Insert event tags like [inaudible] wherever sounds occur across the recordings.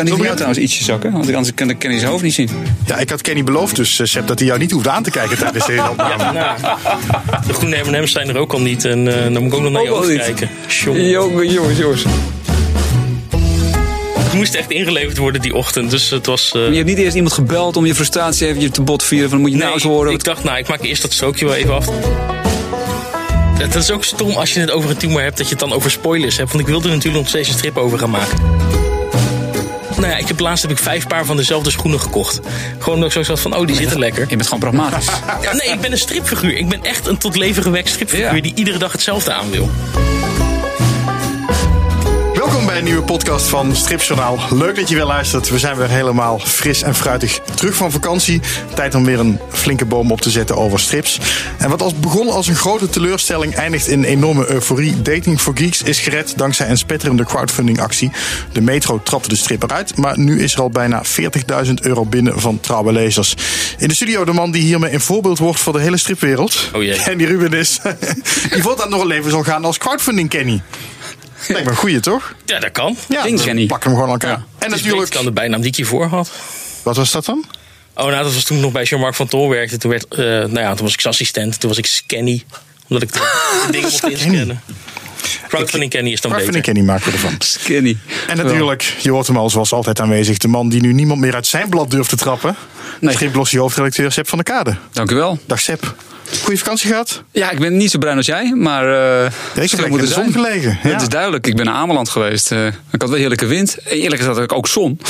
Kan die van jou trouwens ietsje zakken? Want anders kan, kan hij zijn hoofd niet zien. Ja, ik had Kenny beloofd dus, uh, Sepp, dat hij jou niet hoeft aan te kijken tijdens deze [laughs] opname. Ja, nou, de groene M&M's zijn er ook al niet. En uh, dan moet ik ook nog naar je hoofd kijken. Jongen, jongens, jongens. Het moest echt ingeleverd worden die ochtend. Dus het was. Uh... Je hebt niet eerst iemand gebeld om je frustratie even te bot vieren. Van moet je nee, nou eens horen. Ik dacht, nou, ik maak eerst dat strookje wel even af. Het is ook stom als je het over een tumor hebt dat je het dan over spoilers hebt. Want ik wilde er natuurlijk nog steeds een strip over gaan maken. Nou ja, ik heb laatst heb ik vijf paar van dezelfde schoenen gekocht. Gewoon omdat ik zo zat van, oh, die zitten lekker. Je bent gewoon pragmatisch. Ja, nee, ik ben een stripfiguur. Ik ben echt een tot leven gewekt stripfiguur die iedere dag hetzelfde aan wil. Een nieuwe podcast van Stripjournaal. Leuk dat je weer luistert. We zijn weer helemaal fris en fruitig terug van vakantie. Tijd om weer een flinke boom op te zetten over strips. En wat als begon als een grote teleurstelling eindigt in enorme euforie. Dating for Geeks is gered dankzij een spetterende crowdfunding actie. De Metro trapte de strip eruit, maar nu is er al bijna 40.000 euro binnen van trouwe lezers. In de studio de man die hiermee een voorbeeld wordt voor de hele stripwereld. Oh jee. Kenny Ruben is. [laughs] die wordt dan nog een leven zal gaan als crowdfunding Kenny. Lijkt me een goeie, toch? Ja, dat kan. Ja, Ding, Kenny. pak hem gewoon aan elkaar. Ja. En natuurlijk... dan de bijnaam die ik hiervoor had. Wat was dat dan? Oh, nou, dat was toen ik nog bij Jean-Marc van Tol werkte. Toen, werd, uh, nou ja, toen was ik zijn assistent. Toen was ik Scanny. Omdat ik de, de dingen mocht inscannen. Crowdfunding Kenny is dan Crowdfunding beter. Kenny maken we ervan. Skinny. En natuurlijk, je hoort hem al zoals altijd aanwezig. De man die nu niemand meer uit zijn blad durft te trappen. Nee. Schipblossie hoofdredacteur Sepp van der Kade. Dank u wel. Dag Sepp. Goeie vakantie gehad? Ja, ik ben niet zo bruin als jij, maar... Uh, heb lekker in de zon gelegen. Ja. Het is duidelijk. Ik ben naar Ameland geweest. Uh, ik had wel heerlijke wind. Eerlijk gezegd had ik ook zon.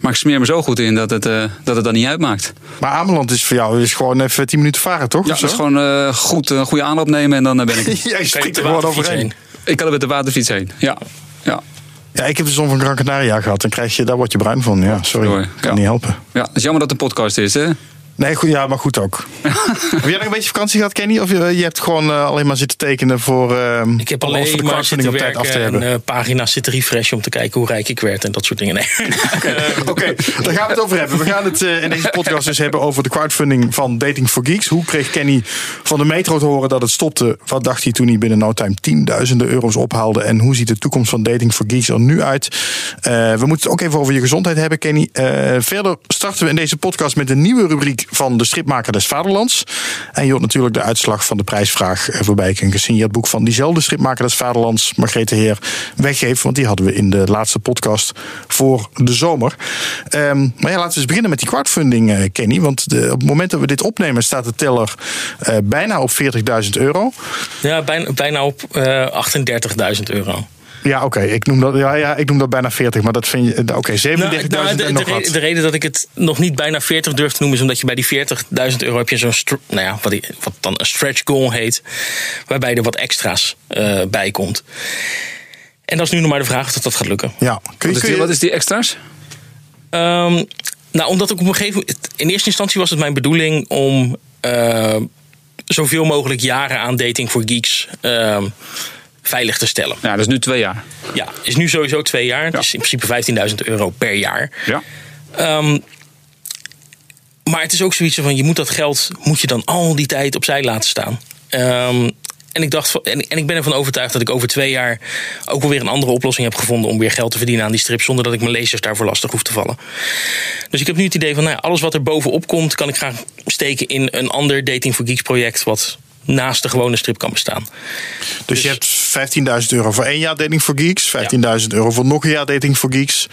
Maar ik smeer me zo goed in dat het, uh, dat het dan niet uitmaakt. Maar Ameland is voor jou is gewoon even 10 minuten varen, toch? Ja, dat is gewoon uh, goed, een goede aanloop nemen en dan ben ik... [laughs] Jij met er de gewoon overheen. heen? ik kan er met de waterfiets heen. Ja. ja. Ja, ik heb de zon van Gran Canaria gehad. Dan krijg je, daar word je bruin van. Ja, sorry. Sorry. Kan Ja. niet helpen. Ja, het is jammer dat het een podcast is, hè? Nee, goed, ja, maar goed ook. [laughs] heb jij nog een beetje vakantie gehad, Kenny? Of je, je hebt gewoon uh, alleen maar zitten tekenen voor. Uh, Ik heb alles voor alleen de maar crowdfunding zitten op tijd af te hebben. en uh, pagina's zitten refreshen om te kijken hoe rijk ik werd en dat soort dingen. Nee. [laughs] Oké, daar gaan we het over hebben. We gaan het uh, in deze podcast dus hebben over de crowdfunding van Dating for Geeks. Hoe kreeg Kenny van de metro te horen dat het stopte? Wat dacht hij toen hij binnen no time tienduizenden euro's ophaalde? En hoe ziet de toekomst van Dating for Geeks er nu uit? Uh, we moeten het ook even over je gezondheid hebben, Kenny. Uh, verder starten we in deze podcast met een nieuwe rubriek van de stripmaker des Vaderlands. En je hoort natuurlijk de uitslag van de prijsvraag voorbij. Ik een gesigneerd boek van diezelfde stripmaker des Vaderlands, Margrethe Heer, weggeven. Want die hadden we in de laatste podcast voor de zomer. Um, maar ja, laten we eens beginnen met die crowdfunding, uh, Kenny. Want de, op het moment dat we dit opnemen staat de teller uh, bijna op 40.000 euro. Ja, bijna, bijna op uh, 38.000 euro. Ja, oké. Okay. Ik, noem dat, ja, ja, ik noem dat bijna 40, maar dat vind je. Oké, okay, 37.000 nou, nou, de, en nog de, wat. de reden dat ik het nog niet bijna 40 durf te noemen, is omdat je bij die 40.000 euro heb je zo'n, nou ja, wat, die, wat, dan een stretch goal heet, waarbij er wat extra's uh, bij komt. En dat is nu nog maar de vraag of dat, dat gaat lukken. Ja, kun je, wat, is die, wat is die extra's? Um, nou, omdat ik op een gegeven moment. In eerste instantie was het mijn bedoeling om uh, zoveel mogelijk jaren aan dating voor geeks. Uh, veilig te stellen. Ja, dat is nu twee jaar. Ja, is nu sowieso twee jaar. Het ja. is in principe 15.000 euro per jaar. Ja. Um, maar het is ook zoiets van, je moet dat geld, moet je dan al die tijd opzij laten staan. Um, en ik, dacht, en, en ik ben ervan overtuigd dat ik over twee jaar ook wel weer een andere oplossing heb gevonden om weer geld te verdienen aan die strip. Zonder dat ik mijn lezers daarvoor lastig hoef te vallen. Dus ik heb nu het idee van nou ja, alles wat er bovenop komt, kan ik graag steken in een ander Dating for Geeks project. Wat naast de gewone strip kan bestaan. Dus, dus je hebt 15.000 euro voor één jaar Dating for Geeks, 15.000 ja. euro voor nog een jaar Dating for Geeks.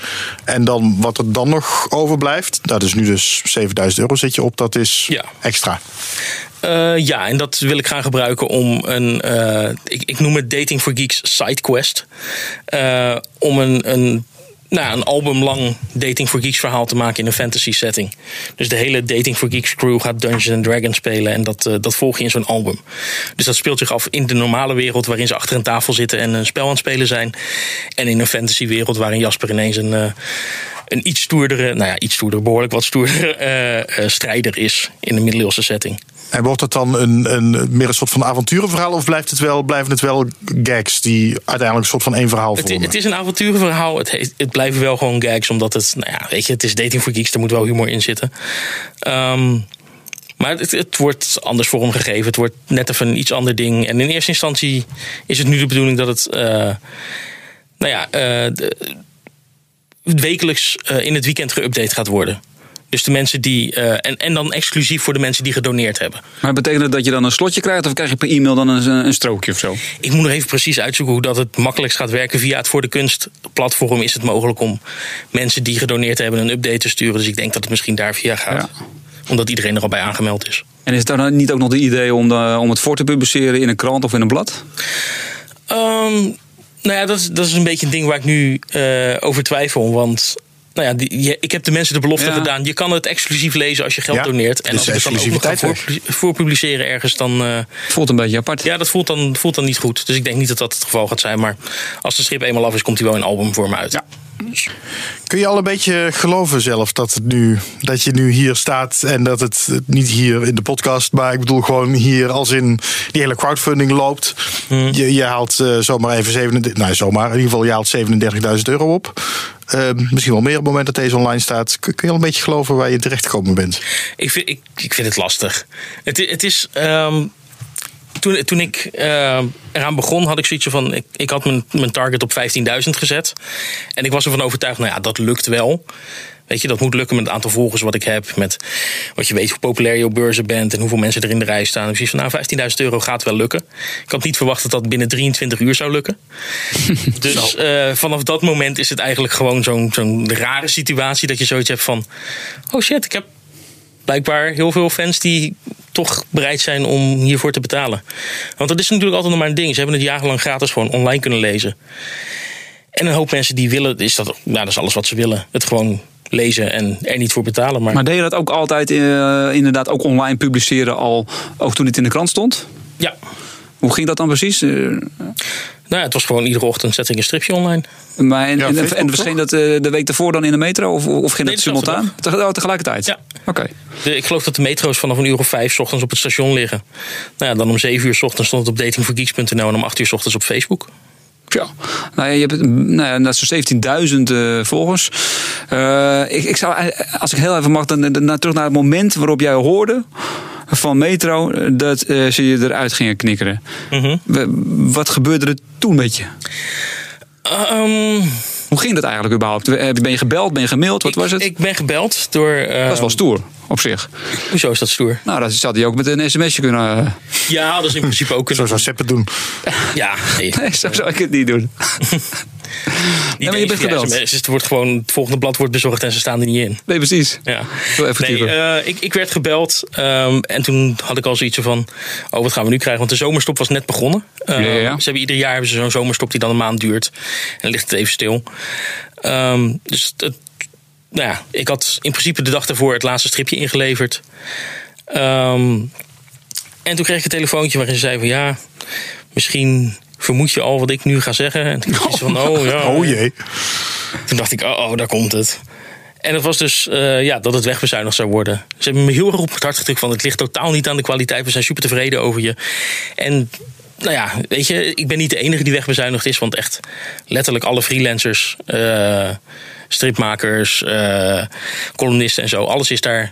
En dan wat er dan nog overblijft, dat is nu dus 7.000 euro zit je op, dat is ja. extra. Uh, ja, en dat wil ik gaan gebruiken om een, uh, ik, ik, noem het Dating for Geeks sidequest. Uh, om een, een nou, een albumlang Dating for Geeks verhaal te maken in een fantasy setting. Dus de hele Dating for Geeks crew gaat Dungeons Dragons spelen en dat, uh, dat volg je in zo'n album. Dus dat speelt zich af in de normale wereld waarin ze achter een tafel zitten en een spel aan het spelen zijn. En in een fantasy wereld waarin Jasper ineens een, uh, een iets stoerdere, nou ja, iets stoerder, behoorlijk wat stoerdere uh, strijder is in een middeleeuwse setting. En wordt het dan een, een, meer een soort van avonturenverhaal of blijft het wel, blijven het wel gags die uiteindelijk een soort van één verhaal vormen? Het, het is een avonturenverhaal. Het, het blijven wel gewoon gags, omdat het, nou ja, weet je, het is dating voor geeks, er moet wel humor in zitten. Um, maar het, het, wordt anders vormgegeven. Het wordt net even een iets ander ding. En in eerste instantie is het nu de bedoeling dat het. Uh, nou ja, uh, de, wekelijks eh, in het weekend geüpdate gaat worden. Dus de mensen die. eh, en, en dan exclusief voor de mensen die gedoneerd hebben. Maar betekent het dat je dan een slotje krijgt of krijg je per e-mail dan een, een strookje of zo? Ik moet nog even precies uitzoeken hoe dat het makkelijkst gaat werken. Via het Voor de Kunst platform is het mogelijk om mensen die gedoneerd hebben een update te sturen. Dus ik denk dat het misschien daar via gaat. Omdat iedereen er al bij aangemeld is. En is het dan niet ook nog de idee om, de, om het voor te publiceren in een krant of in een blad? Ehm, nou ja, dat is, dat is een beetje een ding waar ik nu eh, over twijfel. Want nou ja, die, je- ik heb de mensen de belofte Ja. gedaan. Je kan het exclusief lezen als je geld Ja, doneert. En dus als ik het dan ook voor, voor publiceren ergens, dan... eh, Voelt een beetje apart. ja, dat voelt dan, voelt dan niet goed. Dus ik denk niet dat dat het geval gaat zijn. Maar als de strip eenmaal af is, komt hij wel in albumvorm uit. Ja. Kun je al een beetje geloven zelf dat, het nu, dat je nu hier staat en dat het niet hier in de podcast, maar ik bedoel gewoon hier als in die hele crowdfunding loopt. Je, je haalt eh, zomaar even 37, nou zomaar, in ieder geval je haalt 37.000 euro op. Eh, misschien wel meer op het moment dat deze online staat. Kun, je al een beetje geloven waar je terecht gekomen bent? Ik vind, ik, ik vind het lastig. Het, het is. ehm, toen, toen ik eh, eraan begon, had ik zoiets van. Ik, ik had mijn, mijn target op 15.000 gezet. En ik was ervan overtuigd, nou ja, dat lukt wel. Weet je, dat moet lukken met het aantal volgers wat ik heb. Met wat je weet hoe populair je op beurzen bent en hoeveel mensen er in de rij staan. Dus ik van, nou, 15.000 euro gaat wel lukken. Ik had niet verwacht dat dat binnen 23 uur zou lukken. [laughs] dus eh, vanaf dat moment is het eigenlijk gewoon zo'n zo'n rare situatie dat je zoiets hebt van: oh shit, ik heb blijkbaar heel veel fans die toch bereid zijn om hiervoor te betalen. Want dat is natuurlijk altijd nog maar een ding. Ze hebben het jarenlang gratis gewoon online kunnen lezen. En een hoop mensen die willen, is dat, nou, dat is alles wat ze willen. Het gewoon lezen en er niet voor betalen. Maar, Maar deed je dat ook altijd eh, inderdaad ook online publiceren al, ook toen het in de krant stond? ja, Hoe ging dat dan precies? Eh, nou, ja, het was gewoon iedere ochtend zet ik een stripje online. maar en, Ja, en, en verscheen dat eh, de week daarvoor dan in de metro? Of, of ging Nee, dat simultaan? Oh, tegelijkertijd? Ja. Oké. Ik geloof dat de metro's vanaf een uur of vijf 's ochtends op het station liggen. Nou ja, dan om zeven uur 's ochtends stond het op datingforgeeks.nl en om acht uur 's ochtends op Facebook. Ja, nou je hebt nou ja, dat zo'n 17.000 eh, volgers. Eh, ik, ik zou, eh, als ik heel even mag, dan, dan, dan terug naar het moment waarop jij hoorde van Metro dat ze je eruit gingen knikkeren. Mhm. Wat gebeurde er toen met je? Ehm, Hoe ging dat eigenlijk überhaupt? Ben je gebeld? Ben je gemaild? Wat ik, was het? Ik ben gebeld door. dat is wel stoer op zich. Hoezo is dat stoer? Nou, dat zou hij ook met een sms'je kunnen. eh, Ja, dat is in principe ook Zo een. zou Sepp het doen. Ja, nee. Nee, [laughs] zo zou ik het niet doen. [laughs] Niet maar je bent gebeld. SMS. Het, wordt gewoon, het volgende blad wordt bezorgd en ze staan er niet in. Nee, precies. Ja. Nee, eh, ik, ik werd gebeld en en toen had ik al zoiets van: oh, wat gaan we nu krijgen? Want de zomerstop was net begonnen. Eh, Ja, ja, ja. Ze hebben ieder jaar hebben ze zo'n zomerstop die dan een maand duurt. En dan ligt het even stil. Ehm, dus het, nou ja, ik had in principe de dag ervoor het laatste stripje ingeleverd. Ehm, en toen kreeg ik een telefoontje waarin ze zei van ja, misschien vermoed je al wat ik nu ga zeggen. En toen dacht ik van oh ja. [laughs] Oh jee. Toen dacht ik, oh, oh daar komt het. En dat was dus eh, ja, dat het wegbezuinigd zou worden. Ze hebben me heel erg op het hart gedrukt van het ligt totaal niet aan de kwaliteit. We zijn super tevreden over je. En nou ja, weet je, ik ben niet de enige die wegbezuinigd is. Want echt letterlijk alle freelancers, eh, stripmakers, eh, columnisten en zo. Alles is daar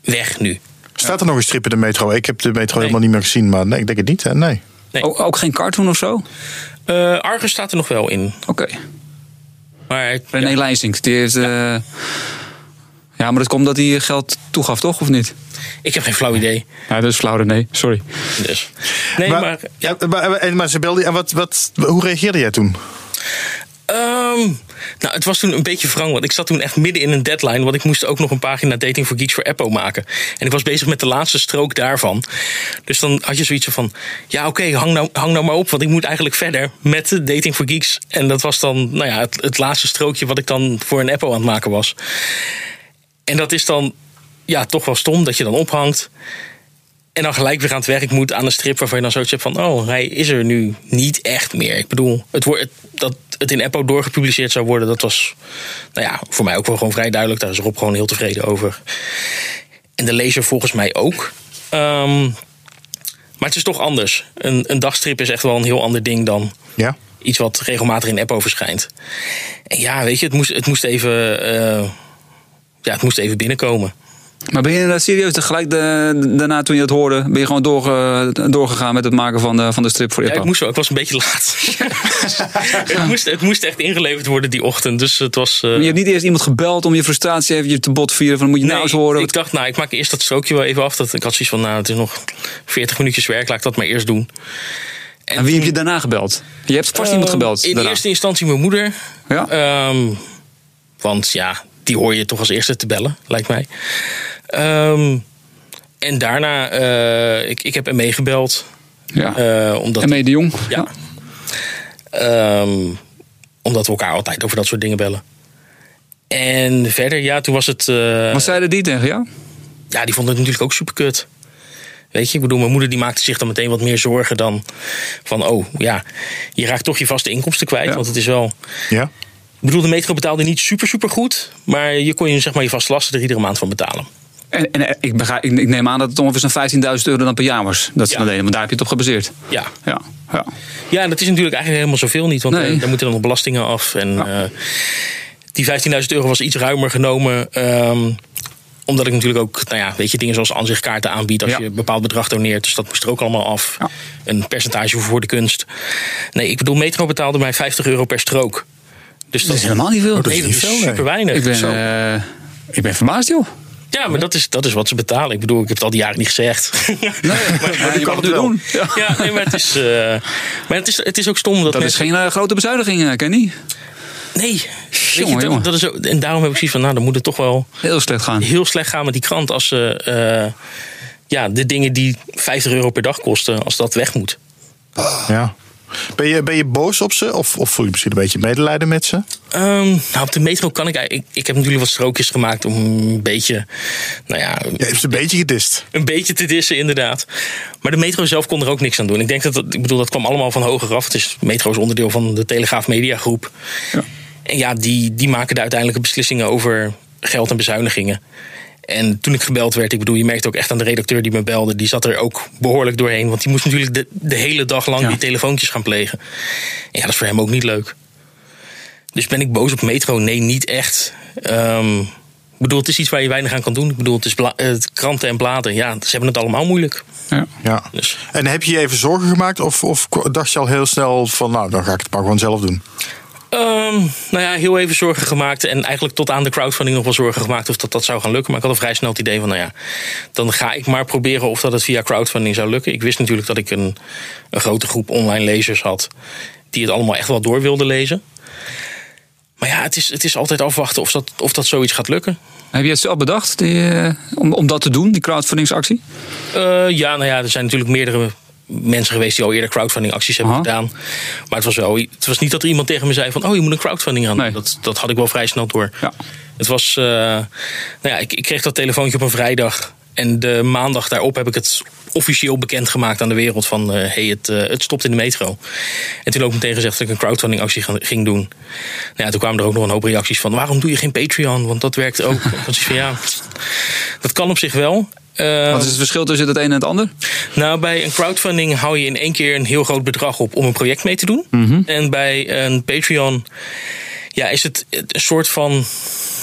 weg nu. Staat er nog een strip in de metro? Ik heb de metro Nee. helemaal niet meer gezien, maar nee, ik denk het niet. Hè? Nee. Nee. Ook, ook geen cartoon of zo? Eh, Argus staat er nog wel in. Oké. Maar René ja, Leijsink, die heeft. eh, ja, maar dat komt omdat hij geld toegaf, toch? Of niet? ik heb geen flauw idee. Ja, dat is flauw, nee. Sorry. Dus. Nee, maar, ja, ja, maar, en- maar ze belde. En wat, wat, hoe reageerde jij toen? Ehm, nou, het was toen een beetje wrang, want ik zat toen echt midden in een deadline. Want ik moest ook nog een pagina Dating for Geeks voor Apple maken. En ik was bezig met de laatste strook daarvan. Dus dan had je zoiets van: ja, oké, hang, nou, hang nou maar op, want ik moet eigenlijk verder met Dating for Geeks. En dat was dan, nou ja, het, het laatste strookje wat ik dan voor een Apple aan het maken was. En dat is dan, ja, toch wel stom dat je dan ophangt. En dan gelijk weer aan het werk moet aan een strip waarvan je dan zoiets hebt van: oh, hij is er nu niet echt meer. Ik bedoel, het wordt, dat het in Apple doorgepubliceerd zou worden, dat was nou ja, voor mij ook wel gewoon vrij duidelijk. Daar is Rob gewoon heel tevreden over. En de lezer volgens mij ook. Ehm, maar het is toch anders. Een, een dagstrip is echt wel een heel ander ding dan Ja. iets wat regelmatig in Apple verschijnt. En ja, weet je, het moest, het moest even. eh, ja, het moest even binnenkomen. Maar ben je inderdaad serieus gelijk de, daarna toen je het hoorde, ben je gewoon doorge, doorgegaan met het maken van de, van de strip voor je Ja, ik moest wel. Ik was een beetje laat. [laughs] het, moest, het moest echt ingeleverd worden die ochtend. Dus het was. eh, je hebt niet eerst iemand gebeld om je frustratie even te bot vieren van moet je nou eens horen. ik dacht, nou, ik maak eerst dat strookje wel even af. Dat, ik had zoiets van, nou, het is nog 40 minuutjes werk. Laat ik dat maar eerst doen. en wie heb je daarna gebeld? Je hebt vast iemand Eh, gebeld. In daarna. eerste instantie mijn moeder. Ja? Ehm, want ja, die hoor je toch als eerste te bellen, lijkt mij. Ehm, en daarna, eh, ik, ik heb hem meegebeld. ja. eh, omdat, en mee de Jong. ja. Ehm, omdat we elkaar altijd over dat soort dingen bellen. En verder, ja, toen was het... eh, Wat zeiden die tegen jou? ja, die vond het natuurlijk ook super kut. Weet je, ik bedoel, mijn moeder die maakte zich dan meteen wat meer zorgen dan van, oh ja, je raakt toch je vaste inkomsten kwijt. Ja. Want het is wel. Ja? Ik bedoel, de metro betaalde niet super, super goed. Maar je kon je zeg maar je vaste lasten er iedere maand van betalen. En, en ik, begrijp, ik, ik neem aan dat het ongeveer zo'n 15.000 euro dan per jaar was. Dat ze Ja. dat deden, want daar heb je het op gebaseerd. Ja. Ja, ja. Ja, dat is natuurlijk eigenlijk helemaal zoveel niet. Want Nee. eh, daar moeten dan nog belastingen af. En Ja. eh, die 15.000 euro was iets ruimer genomen. ehm, omdat ik natuurlijk ook, nou ja, weet je, dingen zoals aanzichtkaarten aanbied als Ja. je een bepaald bedrag doneert. Dus dat moest er ook allemaal af. Ja. Een percentage voor de kunst. Nee, ik bedoel, Metro betaalde mij 50 euro per strook. Dus Dat is helemaal niet veel. dat is dat niet is super weinig. ik, ben, eh, ik ben verbaasd, joh. Ja, maar dat is, dat is wat ze betalen. Ik bedoel, ik heb het al die jaren niet gezegd. [laughs] Nee, maar, je mag het nu doen. Ja. ja, nee, maar het is, eh, maar het is, het is ook stom dat, Dat is geen eh, grote bezuiniging, eh, Kenny. Nee, je, Jongen, dat, jongen. dat is ook, en daarom heb ik zoiets van, nou, dan moet het toch wel Heel slecht gaan. heel slecht gaan met die krant als ze eh, ja, de dingen die 50 euro per dag kosten, als dat weg moet. Ja. Ben je, ben je boos op ze? Of, of voel je misschien een beetje medelijden met ze? Ehm, nou, op de metro kan ik eigenlijk. Ik, ik heb natuurlijk wat strookjes gemaakt om een beetje. Nou ja, Je hebt ze een beetje gedist. een beetje te dissen, inderdaad. Maar de metro zelf kon er ook niks aan doen. Ik denk dat dat, ik bedoel, dat kwam allemaal van hoger af. Het is metro is onderdeel van de Telegraaf Media Groep. Ja. En ja, die, die maken de uiteindelijke beslissingen over geld en bezuinigingen. En toen ik gebeld werd, ik bedoel, je merkte ook echt aan de redacteur die me belde, die zat er ook behoorlijk doorheen. Want die moest natuurlijk de, de hele dag lang Ja. die telefoontjes gaan plegen. En ja, dat is voor hem ook niet leuk. Dus ben ik boos op Metro? Nee, niet echt. Ehm, ik bedoel, het is iets waar je weinig aan kan doen. Ik bedoel, het is eh, kranten en bladen. Ja, ze hebben het allemaal moeilijk. Ja. Ja. Dus, En heb je je even zorgen gemaakt? Of, of dacht je al heel snel van, nou, dan ga ik het maar gewoon zelf doen? Ehm, nou ja, heel even zorgen gemaakt. En eigenlijk tot aan de crowdfunding nog wel zorgen gemaakt of dat, dat zou gaan lukken. Maar ik had al vrij snel het idee van, nou ja, dan ga ik maar proberen of dat het via crowdfunding zou lukken. Ik wist natuurlijk dat ik een, een grote groep online lezers had die het allemaal echt wel door wilden lezen. Maar ja, het is, het is altijd afwachten of dat, of dat zoiets gaat lukken. Heb je het zelf bedacht die, eh, om, om dat te doen, die crowdfundingsactie? Eh, ja, nou ja, er zijn natuurlijk meerdere mensen geweest die al eerder crowdfunding acties hebben Aha. gedaan. Maar het was wel, het was niet dat er iemand tegen me zei van, oh, je moet een crowdfunding. Nee. Dat, dat had ik wel vrij snel door. Ja. Het was, eh, nou ja, ik, ik kreeg dat telefoontje op een vrijdag. En de maandag daarop heb ik het officieel bekendgemaakt aan de wereld van, eh hey, het, eh, het stopt in de metro. En toen ook meteen gezegd dat ik een crowdfunding actie ging doen. Nou ja, toen kwamen er ook nog een hoop reacties van, waarom doe je geen Patreon? Want dat werkt ook. [laughs] zoiets van, ja, dat kan op zich wel. Eh, Wat is het verschil tussen het een en het ander? nou, bij een crowdfunding hou je in één keer een heel groot bedrag op om een project mee te doen. En bij een Patreon ja, is het een soort van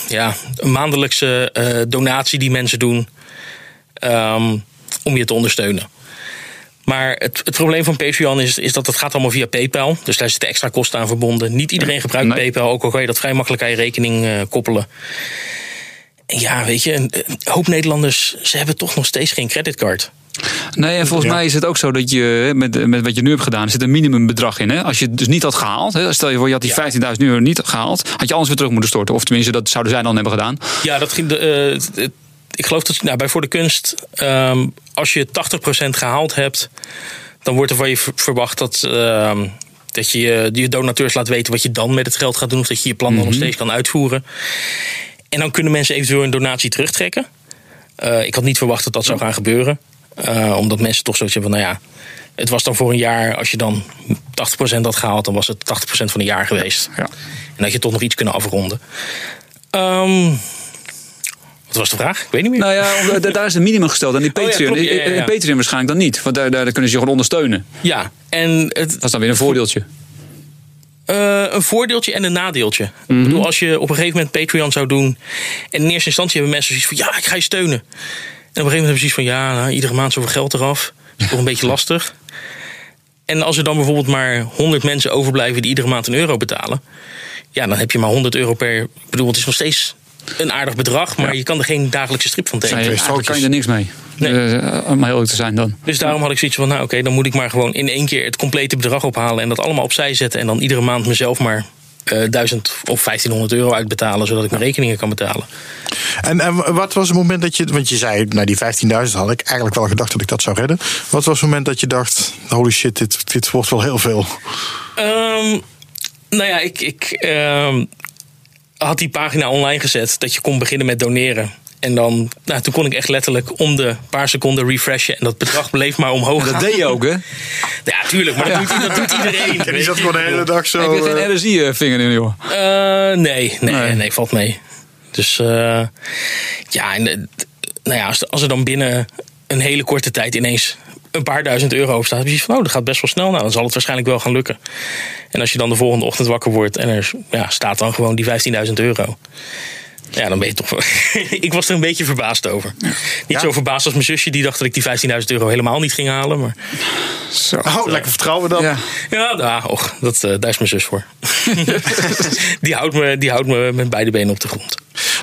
ja, een maandelijkse eh, donatie die mensen doen ehm, om je te ondersteunen. Maar het, het probleem van Patreon is, is dat het gaat allemaal via PayPal. Dus daar zitten extra kosten aan verbonden. Niet iedereen gebruikt Nee. PayPal, ook al kan je dat vrij makkelijk aan je rekening eh, koppelen. Ja, weet je, een, hoop Nederlanders, ze hebben toch nog steeds geen creditcard. Nee, en volgens Ja. mij is het ook zo dat je met, met wat je nu hebt gedaan, er zit een minimumbedrag in. Hè? Als je het dus niet had gehaald, hè? stel je voor je had die Ja. 15.000 euro niet gehaald, had je alles weer terug moeten storten. Of tenminste, dat zouden zij dan hebben gedaan. Ja, dat ging. De, eh, ik geloof dat nou, bij Voor de Kunst, ehm, als je 80% gehaald hebt, dan wordt er van je ver- verwacht dat. ehm, dat je je- donateurs laat weten wat je dan met het geld gaat doen. Of dat je je plan dan nog steeds kan uitvoeren. En dan kunnen mensen eventueel een donatie terugtrekken. Eh, ik had niet verwacht dat dat zou gaan gebeuren. Eh, omdat mensen toch zoiets hebben van, nou ja, het was dan voor een jaar. Als je dan 80% had gehaald, dan was het 80% van een jaar geweest. Ja. En had je toch nog iets kunnen afronden. Ehm, wat was de vraag? Ik weet niet meer. Nou ja, daar is een minimum gesteld. En die [laughs] Oh Patreon, klopt, ja, en Patreon waarschijnlijk dan niet. Want daar, daar kunnen ze je gewoon ondersteunen. Ja, en het, Dat is dan weer een voordeeltje. Eh, een voordeeltje en een nadeeltje. Ik bedoel, als je op een gegeven moment Patreon zou doen. En in eerste instantie hebben mensen zoiets van: ja, ik ga je steunen. En op een gegeven moment hebben ze zoiets van: ja, nou, iedere maand zoveel geld eraf. Dat is toch een beetje [laughs] lastig. En als er dan bijvoorbeeld maar 100 mensen overblijven die iedere maand een euro betalen. Ja, dan heb je maar 100 euro per. Ik bedoel, het is nog steeds een aardig bedrag, maar je kan er geen dagelijkse strip van Nee, tekenen. eigenlijk kan je er niks mee. Nee. Eh, om heel eerlijk te zijn dan. Dus daarom had ik zoiets van, nou oké, dan moet ik maar gewoon in één keer het complete bedrag ophalen en dat allemaal opzij zetten. En dan iedere maand mezelf maar eh 1000 of 1500 euro uitbetalen, zodat ik mijn rekeningen kan betalen. En, en wat was het moment dat je, want je zei, nou die 15.000 had ik eigenlijk wel gedacht dat ik dat zou redden. Wat was het moment dat je dacht, holy shit, dit, dit wordt wel heel veel? Ehm, nou ja, ik, ik ehm, had die pagina online gezet dat je kon beginnen met doneren. En dan, nou, toen kon ik echt letterlijk om de paar seconden refreshen. En dat bedrag bleef maar omhoog Dat gaan. deed je ook, hè? Ja, tuurlijk, maar dat, doet, dat doet iedereen. [laughs] En die zat gewoon de hele dag zo. Heb je eh, geen RSI-vinger in, joh? Eh, nee, nee, Nee. nee, valt mee. Dus eh, ja, en, eh, nou ja als, als er dan binnen een hele korte tijd ineens een paar duizend euro op staat, heb je zoiets van, oh, dat gaat best wel snel. Nou, dan zal het waarschijnlijk wel gaan lukken. En als je dan de volgende ochtend wakker wordt en er ja, staat dan gewoon die 15.000 euro. Ja, dan ben je toch. wel- [laughs] ik was er een beetje verbaasd over. Niet Ja? zo verbaasd als mijn zusje, die dacht dat ik die 15.000 euro helemaal niet ging halen. Maar Zo. Oh, lekker vertrouwen dan. Ja. ja, nou, och, dat, eh, daar is mijn zus voor. [laughs] [laughs] die, houdt me, die houdt me met beide benen op de grond.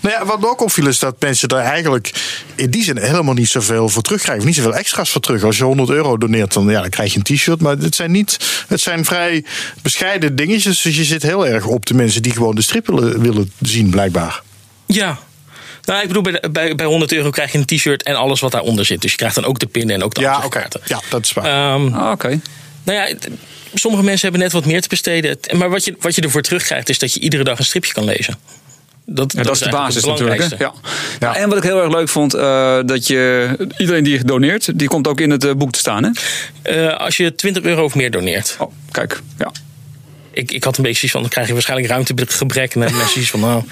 Nou ja, wat me ook opviel is dat mensen daar eigenlijk in die zin helemaal niet zoveel voor terugkrijgen. Of niet zoveel extra's voor terug. Als je 100 euro doneert, dan, ja, dan krijg je een t-shirt. Maar het zijn, niet, het zijn vrij bescheiden dingetjes. Dus je zit heel erg op de mensen die gewoon de strip willen, willen zien, blijkbaar. Ja. Nou, ik bedoel, bij, bij, bij 100 euro krijg je een t-shirt en alles wat daaronder zit. Dus je krijgt dan ook de pinnen en ook de Ja, oké. aanzichtkaarten. Ja, dat is waar. Ehm, Ah, Oké. nou ja, sommige mensen hebben net wat meer te besteden. Maar wat je, wat je ervoor terugkrijgt, is dat je iedere dag een stripje kan lezen. Dat, Ja, dat, is de basis natuurlijk. Hè? Ja. Ja. En wat ik heel erg leuk vond, eh, dat je iedereen die doneert, die komt ook in het eh, boek te staan. Hè? Eh, als je 20 euro of meer doneert. Oh, kijk. Ja. Ik, ik had een beetje zoiets van, dan krijg je waarschijnlijk ruimtegebrek. En dan mensen zoiets van, nou,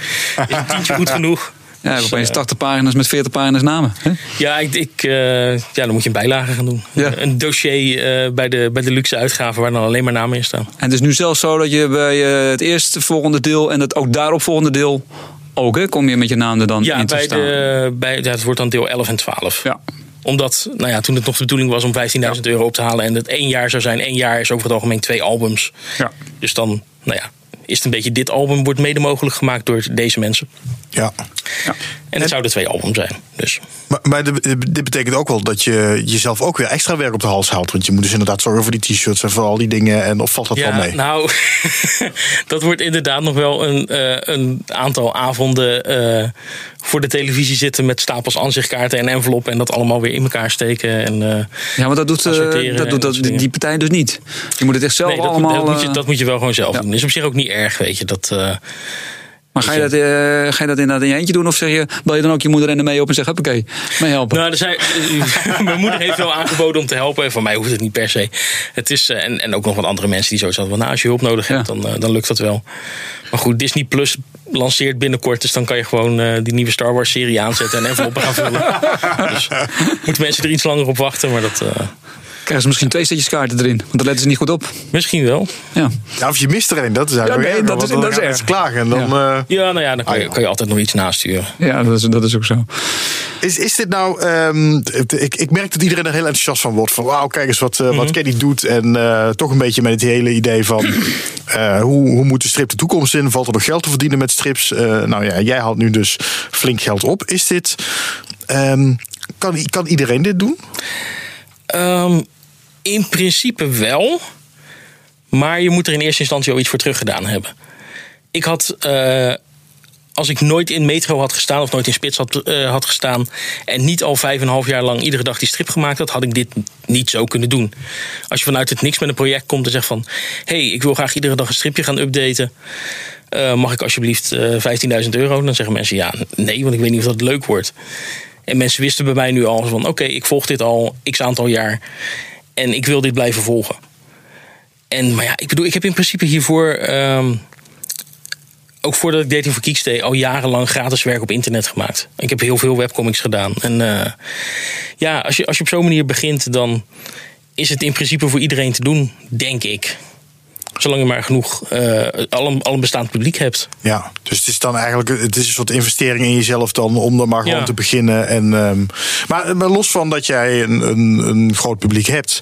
is een tientje goed genoeg? Ja, Dus, opeens eh, 80 pagina's met 40 pagina's namen. Hè? Ja, ik, ik, eh, ja, dan moet je een bijlage gaan doen. Ja. Een dossier eh, bij, de, bij de luxe uitgaven waar dan alleen maar namen in staan. En het is nu zelfs zo dat je bij eh, het eerste volgende deel en het ook daaropvolgende deel ook, hè, kom je met je naam er dan Ja, in te bij staan. de, bij, ja, het wordt dan deel 11 en 12. Ja. Omdat, nou ja, toen het nog de bedoeling was om 15.000 euro op te halen en het één jaar zou zijn. één jaar is over het algemeen twee albums. Ja. Dus dan, nou ja, is het een beetje dit album wordt mede mogelijk gemaakt door deze mensen. ja. En het zouden twee albums zijn. Dus Maar, maar dit dit betekent ook wel dat je jezelf ook weer extra werk op de hals haalt. Want je moet dus inderdaad zorgen voor die t-shirts en voor al die dingen. En of valt dat wel mee? nou, [laughs] dat wordt inderdaad nog wel een, eh, een aantal avonden eh, voor de televisie zitten met stapels aanzichtkaarten en enveloppen en dat allemaal weer in elkaar steken. En, eh, Ja, maar dat doet, dat doet dat die partij dus niet. Je moet het echt zelf nee, dat, allemaal... dat, moet je, dat moet je wel gewoon zelf ja. doen. Is op zich ook niet erg, weet je. Dat, eh, maar ga je, dat, eh, ga je dat inderdaad in je eentje doen? Of zeg je, bel je dan ook je moeder en mee op en zeg, oké, mee helpen? Nou, er zijn, [laughs] mijn moeder heeft wel aangeboden om te helpen. En van mij hoeft het niet per se. Het is, eh, en, en ook nog wat andere mensen die zoiets hadden. Nou, als je hulp nodig hebt, Ja. dan, dan lukt dat wel. Maar goed, Disney Plus lanceert binnenkort. Dus dan kan je gewoon die nieuwe Star Wars serie aanzetten en enveloppen gaan vullen. dus moeten mensen er iets langer op wachten. Maar dat Krijgen ze misschien twee setjes kaarten erin, want daar letten ze niet goed op. misschien wel. Ja. Ja, of je mist er een, dat is eigenlijk Ja, nee, erger, dat is- dan dat is mensen klagen. En dan, eh, Ja, nou ja, dan kan Ah, je, ja. kan je altijd nog iets nasturen. Ja, dat is, dat is ook zo. is, is dit nou... ehm, het- ik, ik merk dat iedereen er heel enthousiast van wordt. Van wauw, kijk eens wat, eh, Mhm. wat Kenny doet. En eh, toch een beetje met het hele idee van... [clears throat] eh, hoe, hoe moet de strip de toekomst in? Valt er nog geld te verdienen met strips? Eh, nou ja, jij haalt nu dus flink geld op. Is dit... ehm, kan, kan iedereen dit doen? Ehm, in principe wel. Maar je moet er in eerste instantie al iets voor teruggedaan hebben. Ik had, eh, als ik nooit in Metro had gestaan of nooit in Spits had, eh, had gestaan. en niet al vijf en een half jaar lang iedere dag die strip gemaakt had, had ik dit niet zo kunnen doen. Als je vanuit het niks met een project komt en zegt van: hé, hey, ik wil graag iedere dag een stripje gaan updaten. Eh, mag ik alsjeblieft eh 15.000 euro? Dan zeggen mensen ja, nee, want ik weet niet of dat leuk wordt. En mensen wisten bij mij nu al van: oké, ik volg dit al x aantal jaar en ik wil dit blijven volgen. En, maar ja, ik bedoel, ik heb in principe hiervoor, ehm, ook voordat ik Dating Geeks deed, al jarenlang gratis werk op internet gemaakt. Ik heb heel veel webcomics gedaan. En eh, ja, als je, als je op zo'n manier begint, dan is het in principe voor iedereen te doen, denk ik. Zolang je maar genoeg, uh, al, een, al een bestaand publiek hebt. Ja, dus het is dan eigenlijk het is een soort investering in jezelf dan om er maar gewoon te beginnen. En, um, maar, maar, los van dat jij een, een, een groot publiek hebt,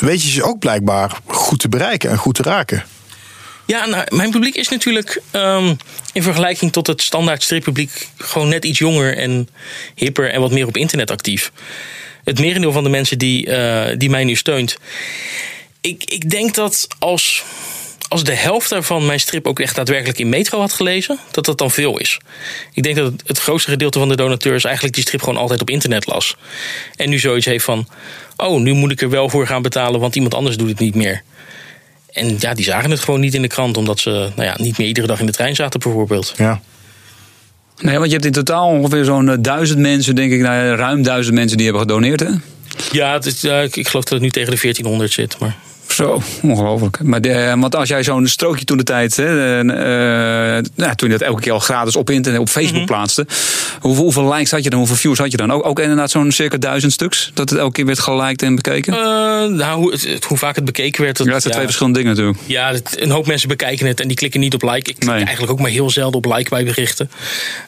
weet je ze ook blijkbaar goed te bereiken en goed te raken. Ja, nou, mijn publiek is natuurlijk um, in vergelijking tot het standaard strippubliek gewoon net iets jonger en hipper en wat meer op internet actief. Het merendeel van de mensen die, uh, die mij nu steunt. Ik, ik denk dat als, als de helft daarvan mijn strip ook echt daadwerkelijk in Metro had gelezen, dat dat dan veel is. Ik denk dat het, het grootste gedeelte van de donateurs eigenlijk die strip gewoon altijd op internet las. En nu zoiets heeft van: oh, nu moet ik er wel voor gaan betalen, want iemand anders doet het niet meer. En ja, die zagen het gewoon niet in de krant, omdat ze nou ja, niet meer iedere dag in de trein zaten, bijvoorbeeld. Ja. Nee, want je hebt in totaal ongeveer zo'n duizend mensen, denk ik, nou, ruim duizend mensen die hebben gedoneerd. Hè? Ja, het is, ik, ik geloof dat het nu tegen de 1400 zit. Maar... Zo, ongelooflijk. Maar de, want als jij zo'n strookje toen de tijd, hè, uh, nou, toen je dat elke keer al gratis op internet, op Facebook mm -hmm. plaatste, hoeveel, hoeveel, likes had je dan, hoeveel views had je dan? Ook, ook inderdaad zo'n circa duizend stuks, dat het elke keer werd geliked en bekeken? Uh, nou, hoe, het, hoe, vaak het bekeken werd. Dat, ja, dat zijn ja, twee verschillende dingen natuurlijk. Ja, een hoop mensen bekijken het en die klikken niet op like. Ik klik nee. eigenlijk ook maar heel zelden op like bij berichten.